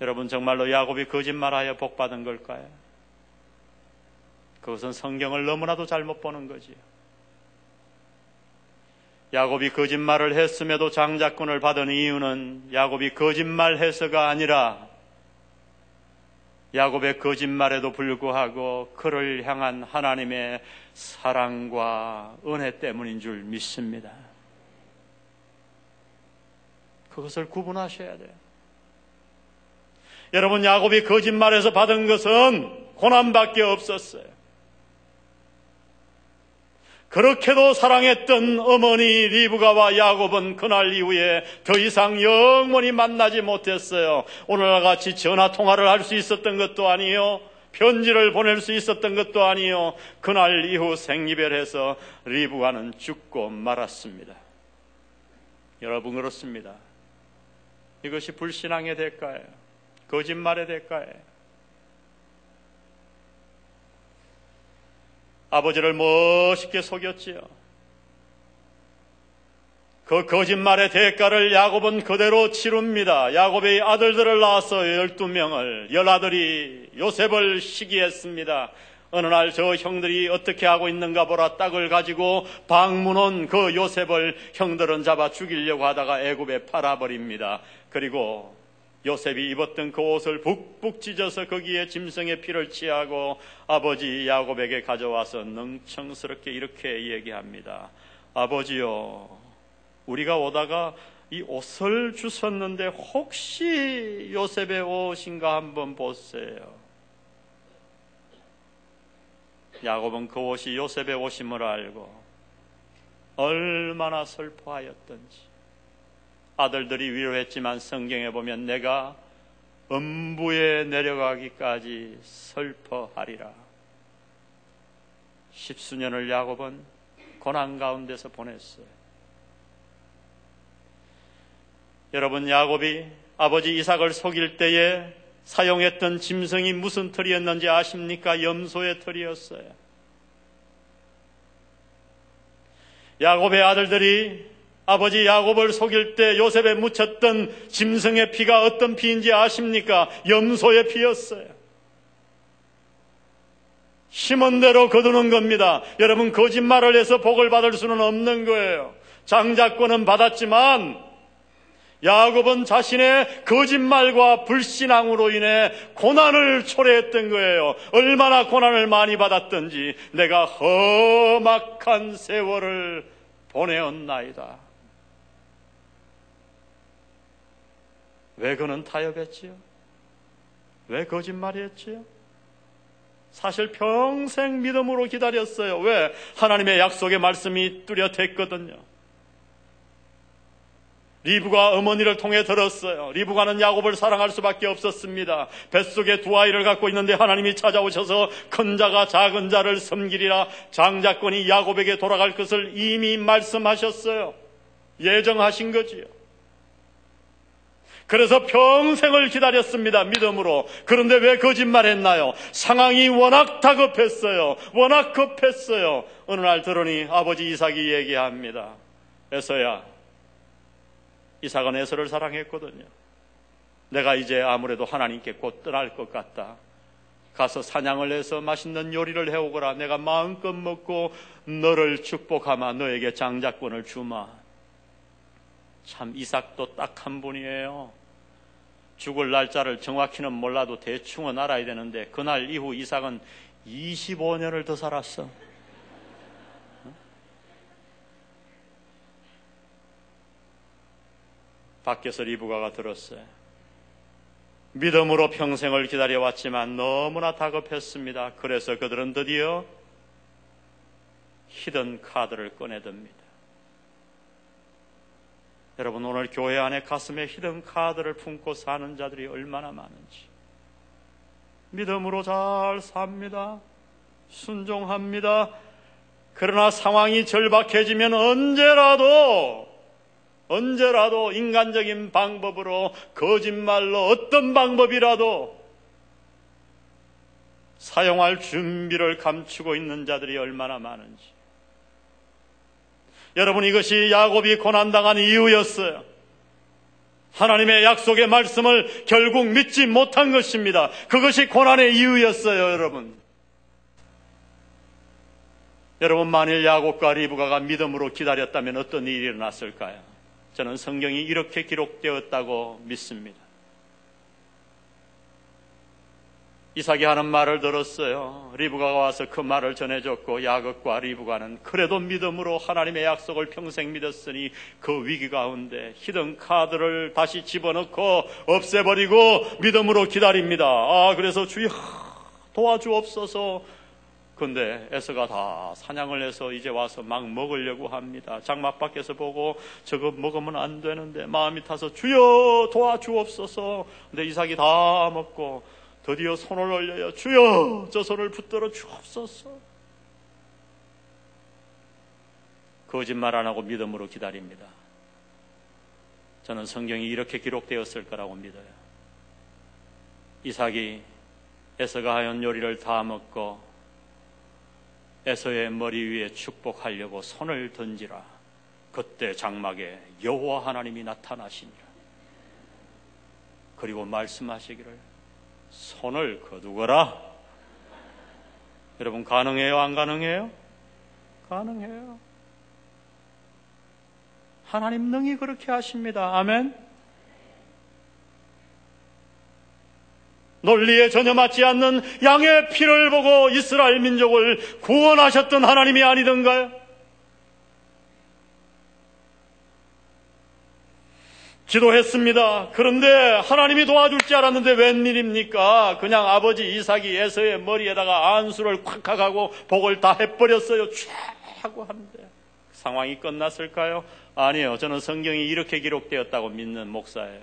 여러분 정말로 야곱이 거짓말하여 복 받은 걸까요? 그것은 성경을 너무나도 잘못 보는 거지요. 야곱이 거짓말을 했음에도 장자권을 받은 이유는 야곱이 거짓말해서가 아니라 야곱의 거짓말에도 불구하고 그를 향한 하나님의 사랑과 은혜 때문인 줄 믿습니다. 그것을 구분하셔야 돼요. 여러분, 야곱이 거짓말에서 받은 것은 고난밖에 없었어요. 그렇게도 사랑했던 어머니 리브가와 야곱은 그날 이후에 더 이상 영원히 만나지 못했어요. 오늘과 같이 전화 통화를 할 수 있었던 것도 아니요. 편지를 보낼 수 있었던 것도 아니요. 그날 이후 생이별해서 리브가는 죽고 말았습니다. 여러분 그렇습니다. 이것이 불신앙의 대가예요. 거짓말의 대가예요. 아버지를 멋있게 속였지요. 그 거짓말의 대가를 야곱은 그대로 치릅니다. 야곱의 아들들을 낳아서 열두 명을 열아들이 요셉을 시기했습니다. 어느 날 저 형들이 어떻게 하고 있는가 보라 딱을 가지고 방문온 그 요셉을 형들은 잡아 죽이려고 하다가 애굽에 팔아버립니다. 그리고 요셉이 입었던 그 옷을 북북 찢어서 거기에 짐승의 피를 취하고 아버지 야곱에게 가져와서 능청스럽게 이렇게 얘기합니다. 아버지요, 우리가 오다가 이 옷을 주셨는데 혹시 요셉의 옷인가 한번 보세요. 야곱은 그 옷이 요셉의 옷임을 알고 얼마나 슬퍼하였던지 아들들이 위로했지만 성경에 보면 내가 음부에 내려가기까지 슬퍼하리라. 십수년을 야곱은 고난 가운데서 보냈어요. 여러분 야곱이 아버지 이삭을 속일 때에 사용했던 짐승이 무슨 털이었는지 아십니까? 염소의 털이었어요. 야곱의 아들들이 아버지 야곱을 속일 때 요셉에 묻혔던 짐승의 피가 어떤 피인지 아십니까? 염소의 피였어요. 심은 대로 거두는 겁니다. 여러분 거짓말을 해서 복을 받을 수는 없는 거예요. 장자권은 받았지만 야곱은 자신의 거짓말과 불신앙으로 인해 고난을 초래했던 거예요. 얼마나 고난을 많이 받았던지 내가 험악한 세월을 보내었나이다. 왜 그는 타협했지요? 왜 거짓말했지요? 사실 평생 믿음으로 기다렸어요. 왜? 하나님의 약속의 말씀이 뚜렷했거든요. 리브가 어머니를 통해 들었어요. 리브가는 야곱을 사랑할 수밖에 없었습니다. 뱃속에 두 아이를 갖고 있는데 하나님이 찾아오셔서 큰 자가 작은 자를 섬기리라 장자권이 야곱에게 돌아갈 것을 이미 말씀하셨어요. 예정하신 거지요. 그래서 평생을 기다렸습니다. 믿음으로. 그런데 왜 거짓말 했나요? 상황이 워낙 다급했어요. 워낙 급했어요. 어느 날 들으니 아버지 이삭이 얘기합니다. 에서야, 이삭은 에서를 사랑했거든요. 내가 이제 아무래도 하나님께 곧 떠날 것 같다. 가서 사냥을 해서 맛있는 요리를 해오거라. 내가 마음껏 먹고 너를 축복하마. 너에게 장자권을 주마. 참 이삭도 딱 한 분이에요. 죽을 날짜를 정확히는 몰라도 대충은 알아야 되는데 그날 이후 이삭은 25년을 더 살았어. 밖에서 리브가가 들었어요. 믿음으로 평생을 기다려왔지만 너무나 다급했습니다. 그래서 그들은 드디어 히든 카드를 꺼내듭니다. 여러분 오늘 교회 안에 가슴에 히든 카드를 품고 사는 자들이 얼마나 많은지 믿음으로 잘 삽니다. 순종합니다. 그러나 상황이 절박해지면 언제라도 언제라도 인간적인 방법으로 거짓말로 어떤 방법이라도 사용할 준비를 감추고 있는 자들이 얼마나 많은지. 여러분 이것이 야곱이 고난당한 이유였어요. 하나님의 약속의 말씀을 결국 믿지 못한 것입니다. 그것이 고난의 이유였어요, 여러분. 여러분 만일 야곱과 리브가가 믿음으로 기다렸다면 어떤 일이 일어났을까요? 저는 성경이 이렇게 기록되었다고 믿습니다. 이삭이 하는 말을 들었어요. 리브가가 와서 그 말을 전해줬고 야곱과 리브가는 그래도 믿음으로 하나님의 약속을 평생 믿었으니 그 위기 가운데 히든 카드를 다시 집어넣고 없애버리고 믿음으로 기다립니다. 아 그래서 주여 도와주옵소서 근데 에서가 다 사냥을 해서 이제 와서 막 먹으려고 합니다. 장막 밖에서 보고 저거 먹으면 안 되는데 마음이 타서 주여 도와주옵소서. 근데 이삭이 다 먹고 드디어 손을 올려요. 주여 저 손을 붙들어 주옵소서. 거짓말 안 하고 믿음으로 기다립니다. 저는 성경이 이렇게 기록되었을 거라고 믿어요. 이삭이 에서가 하연 요리를 다 먹고 에서의 머리 위에 축복하려고 손을 던지라. 그때 장막에 여호와 하나님이 나타나시니라. 그리고 말씀하시기를 손을 거두거라. 여러분 가능해요? 안 가능해요? 가능해요. 하나님 능히 그렇게 하십니다. 아멘. 논리에 전혀 맞지 않는 양의 피를 보고 이스라엘 민족을 구원하셨던 하나님이 아니던가요? 기도했습니다. 그런데 하나님이 도와줄 줄 알았는데 웬일입니까? 그냥 아버지 이삭이 에서의 머리에다가 안수를 콱 하고 복을 다 해버렸어요. 쫙 하고 하는데 상황이 끝났을까요? 아니요. 저는 성경이 이렇게 기록되었다고 믿는 목사예요.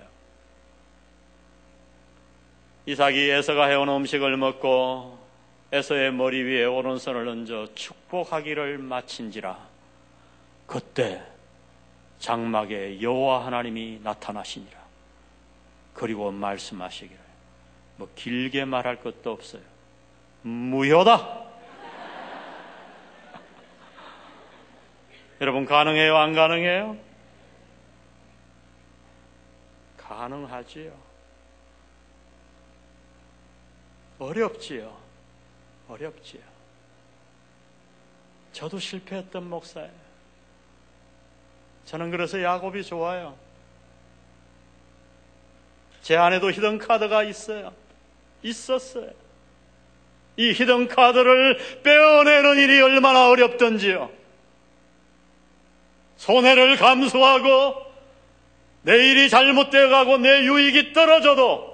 이삭이 에서가 해온 음식을 먹고 에서의 머리 위에 오른손을 얹어 축복하기를 마친지라 그때 장막에 여호와 하나님이 나타나시니라 그리고 말씀하시기를 뭐 길게 말할 것도 없어요 무효다 여러분 가능해요 안 가능해요 가능하지요 어렵지요. 어렵지요. 저도 실패했던 목사예요. 저는 그래서 야곱이 좋아요. 제 안에도 히든 카드가 있어요. 있었어요. 이 히든 카드를 빼어내는 일이 얼마나 어렵던지요. 손해를 감수하고 내 일이 잘못되어 가고 내 유익이 떨어져도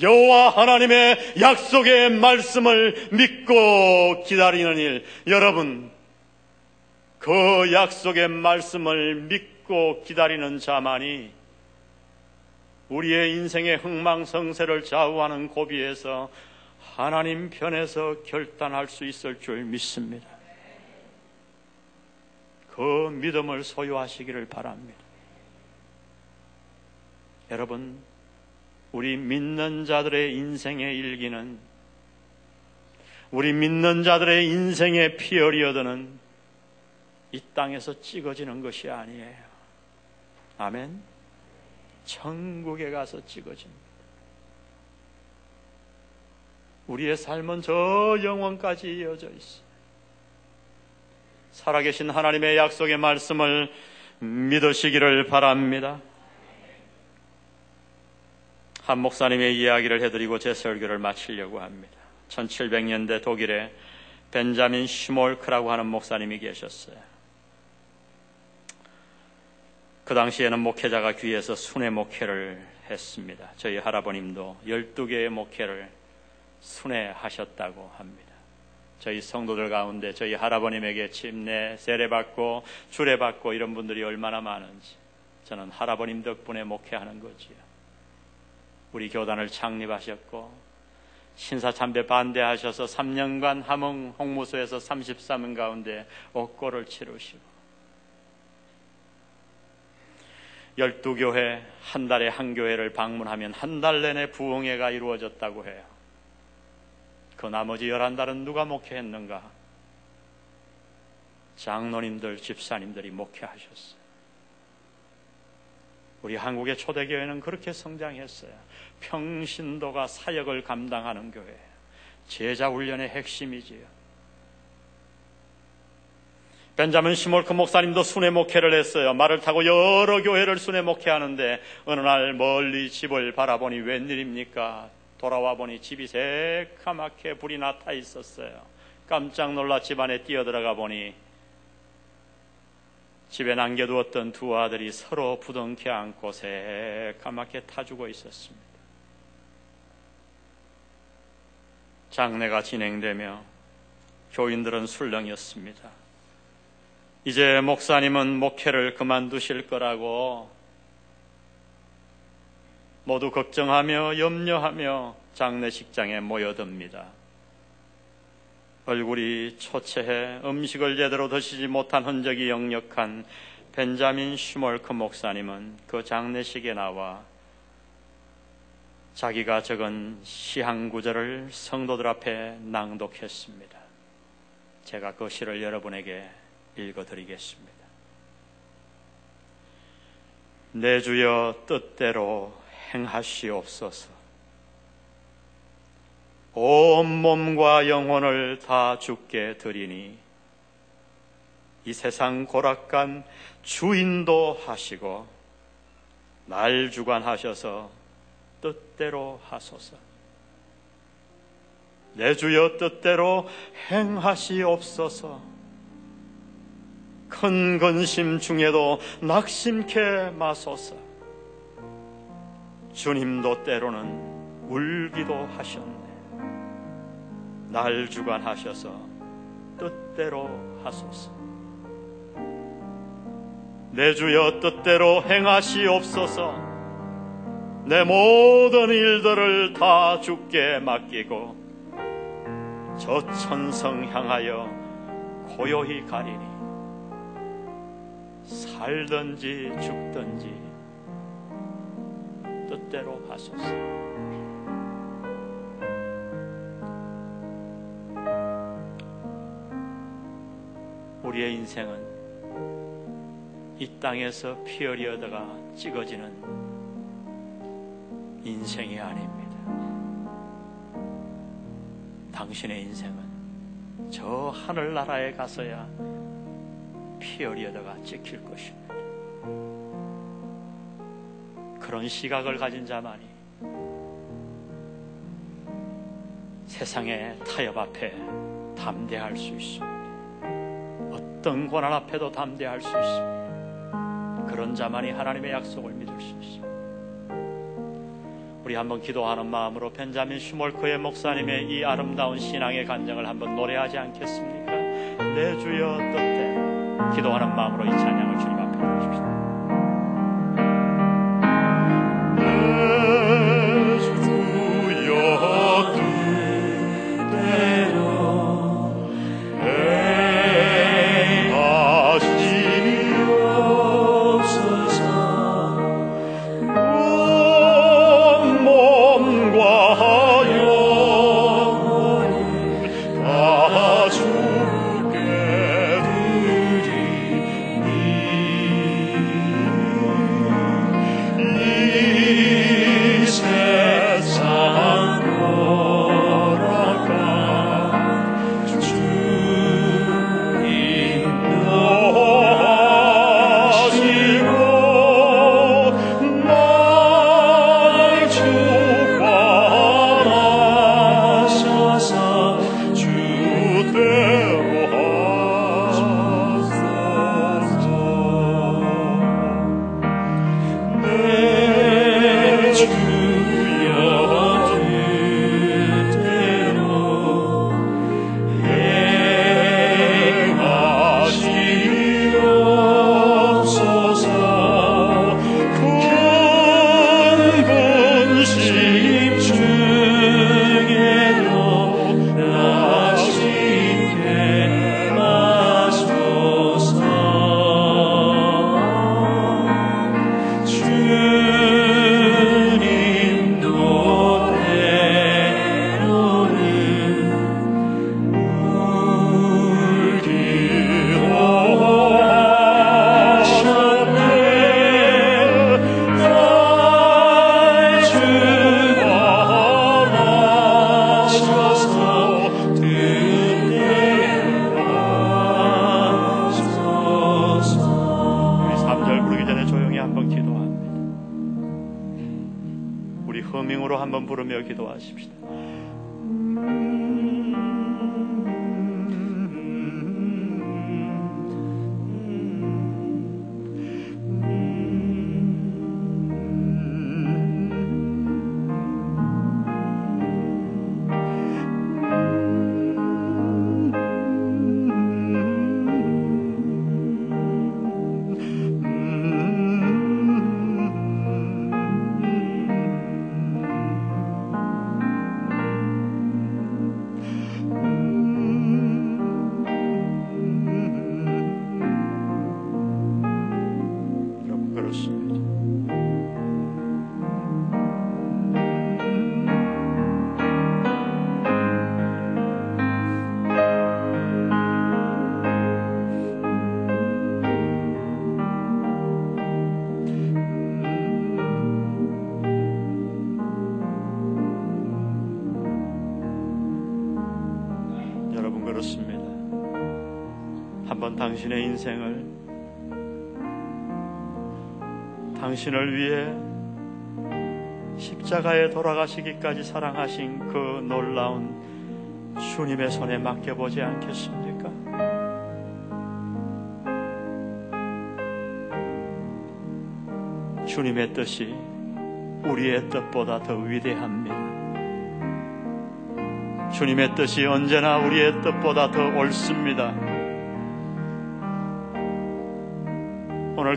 여호와 하나님의 약속의 말씀을 믿고 기다리는 일. 여러분, 그 약속의 말씀을 믿고 기다리는 자만이 우리의 인생의 흥망성쇠를 좌우하는 고비에서 하나님 편에서 결단할 수 있을 줄 믿습니다. 그 믿음을 소유하시기를 바랍니다. 여러분, 우리 믿는 자들의 인생의 일기는 우리 믿는 자들의 인생의 피어리어드는 이 땅에서 찍어지는 것이 아니에요. 아멘. 천국에 가서 찍어집니다. 우리의 삶은 저 영원까지 이어져 있어. 살아계신 하나님의 약속의 말씀을 믿으시기를 바랍니다. 한 목사님의 이야기를 해드리고 제 설교를 마치려고 합니다. 1700년대 독일에 벤자민 슈몰크라고 하는 목사님이 계셨어요. 그 당시에는 목회자가 귀에서 순회 목회를 했습니다. 저희 할아버님도 12개의 목회를 순회하셨다고 합니다. 저희 성도들 가운데 저희 할아버님에게 침례, 세례받고 주례받고 이런 분들이 얼마나 많은지 저는 할아버님 덕분에 목회하는 거지요. 우리 교단을 창립하셨고 신사참배 반대하셔서 3년간 함흥 홍무소에서 33인 가운데 옥고를 치르시고 12교회 한 달에 한 교회를 방문하면 한 달 내내 부흥회가 이루어졌다고 해요. 그 나머지 11달은 누가 목회했는가? 장로님들, 집사님들이 목회하셨어요. 우리 한국의 초대교회는 그렇게 성장했어요. 평신도가 사역을 감당하는 교회. 제자 훈련의 핵심이지요. 벤자민 시몰크 목사님도 순회 목회를 했어요. 말을 타고 여러 교회를 순회 목회하는데 어느 날 멀리 집을 바라보니 웬일입니까? 돌아와 보니 집이 새카맣게 불이 나타 있었어요. 깜짝 놀라 집 안에 뛰어들어가 보니 집에 남겨두었던 두 아들이 서로 부둥켜 안고 새카맣게 타주고 있었습니다. 장례가 진행되며 교인들은 술렁였습니다. 이제 목사님은 목회를 그만두실 거라고 모두 걱정하며 염려하며 장례식장에 모여듭니다. 얼굴이 초췌해 음식을 제대로 드시지 못한 흔적이 역력한 벤자민 슈멀크 목사님은 그 장례식에 나와 자기가 적은 시한 구절을 성도들 앞에 낭독했습니다. 제가 그 시를 여러분에게 읽어드리겠습니다. 내 주여 뜻대로 행하시옵소서. 온 몸과 영혼을 다 죽게 드리니 이 세상 고락간 주인도 하시고 날 주관하셔서 뜻대로 하소서. 내 주여 뜻대로 행하시옵소서. 큰 근심 중에도 낙심케 마소서. 주님도 때로는 울기도 하셨네. 날 주관하셔서 뜻대로 하소서. 내 주여 뜻대로 행하시옵소서. 내 모든 일들을 다 주께 맡기고 저 천성 향하여 고요히 가리니 살든지 죽든지 뜻대로 하소서. 우리의 인생은 이 땅에서 피 흘려다가 찍어지는 인생이 아닙니다. 당신의 인생은 저 하늘나라에 가서야 피 흘려다가 찍힐 것입니다. 그런 시각을 가진 자만이 세상의 타협 앞에 담대할 수 있습니다. 어떤 고난 앞에도 담대할 수 있습니다. 그런 자만이 하나님의 약속을 믿을 수 있습니다. 우리 한번 기도하는 마음으로 벤자민 슈몰크의 목사님의 이 아름다운 신앙의 간증을 한번 노래하지 않겠습니까? 내 주여 뜻대 기도하는 마음으로 이 찬양 당신을 위해 십자가에 돌아가시기까지 사랑하신 그 놀라운 주님의 손에 맡겨보지 않겠습니까? 주님의 뜻이 우리의 뜻보다 더 위대합니다. 주님의 뜻이 언제나 우리의 뜻보다 더 옳습니다.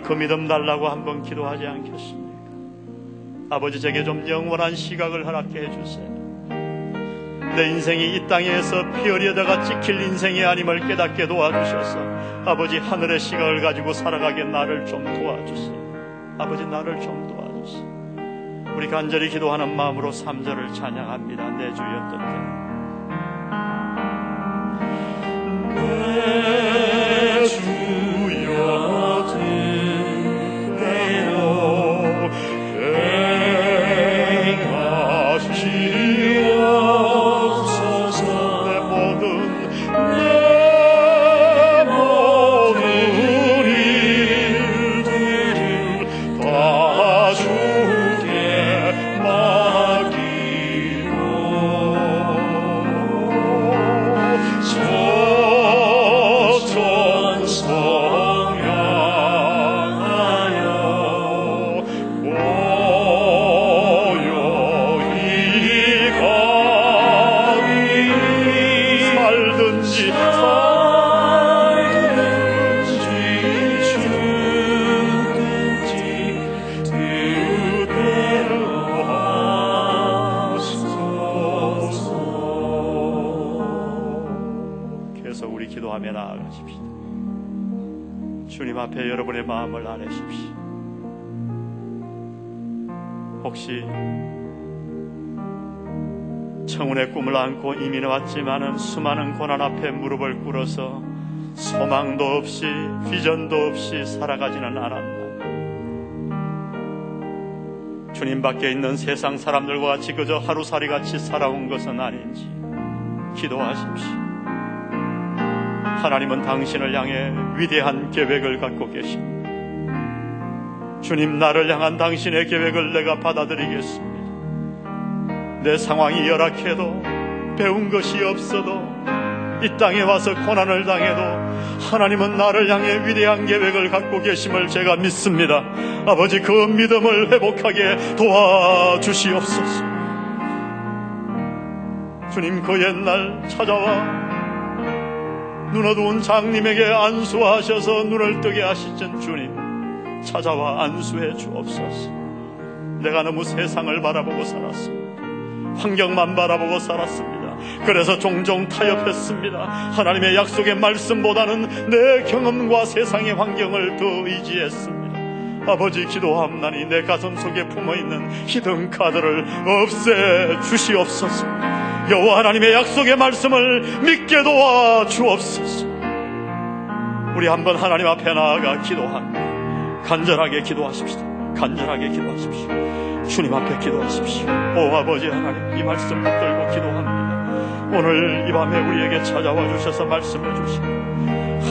오늘 그 믿음 달라고 한번 기도하지 않겠습니까? 아버지 제게 좀 영원한 시각을 허락해 해주세요. 내 인생이 이 땅에서 피 흘려다가 찍힐 인생이 아님을 깨닫게 도와주셔서 아버지 하늘의 시각을 가지고 살아가게 나를 좀 도와주세요. 아버지 나를 좀 도와주세요. 우리 간절히 기도하는 마음으로 3절을 찬양합니다. 내 주여 뜻대로. 안고 이민해 왔지만은 수많은 고난 앞에 무릎을 꿇어서 소망도 없이 비전도 없이 살아가지는 않았나. 주님 밖에 있는 세상 사람들과 같이 그저 하루살이 같이 살아온 것은 아닌지 기도하십시오. 하나님은 당신을 향해 위대한 계획을 갖고 계십니다. 주님 나를 향한 당신의 계획을 내가 받아들이겠습니다. 내 상황이 열악해도 배운 것이 없어도 이 땅에 와서 고난을 당해도 하나님은 나를 향해 위대한 계획을 갖고 계심을 제가 믿습니다. 아버지 그 믿음을 회복하게 도와주시옵소서. 주님 그 옛날 찾아와 눈 어두운 장님에게 안수하셔서 눈을 뜨게 하시던 주님 찾아와 안수해 주옵소서. 내가 너무 세상을 바라보고 살았습니다. 환경만 바라보고 살았습니다. 그래서 종종 타협했습니다. 하나님의 약속의 말씀보다는 내 경험과 세상의 환경을 더 의지했습니다. 아버지 기도함나니 내 가슴 속에 품어 있는 히든 카드를 없애 주시옵소서. 여호와 하나님의 약속의 말씀을 믿게 도와 주옵소서. 우리 한번 하나님 앞에 나아가 기도합니다. 간절하게 기도하십시다. 간절하게 기도하십시오. 주님 앞에 기도하십시오. 오 아버지 하나님 이 말씀 붙들고 기도합니다. 오늘 이 밤에 우리에게 찾아와 주셔서 말씀해 주시고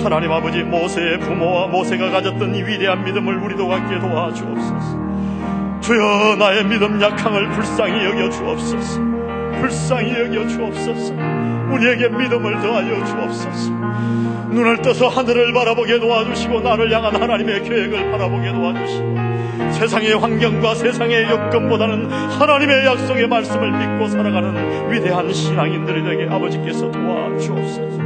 하나님 아버지 모세의 부모와 모세가 가졌던 이 위대한 믿음을 우리도 갖게 도와주옵소서. 주여 나의 믿음 약함을 불쌍히 여겨 주옵소서. 불쌍히 여겨 주옵소서. 우리에게 믿음을 더하여 주옵소서. 눈을 떠서 하늘을 바라보게 도와주시고 나를 향한 하나님의 계획을 바라보게 도와주시고 세상의 환경과 세상의 여건보다는 하나님의 약속의 말씀을 믿고 살아가는 위대한 신앙인들이 되게 아버지께서 도와주옵소서.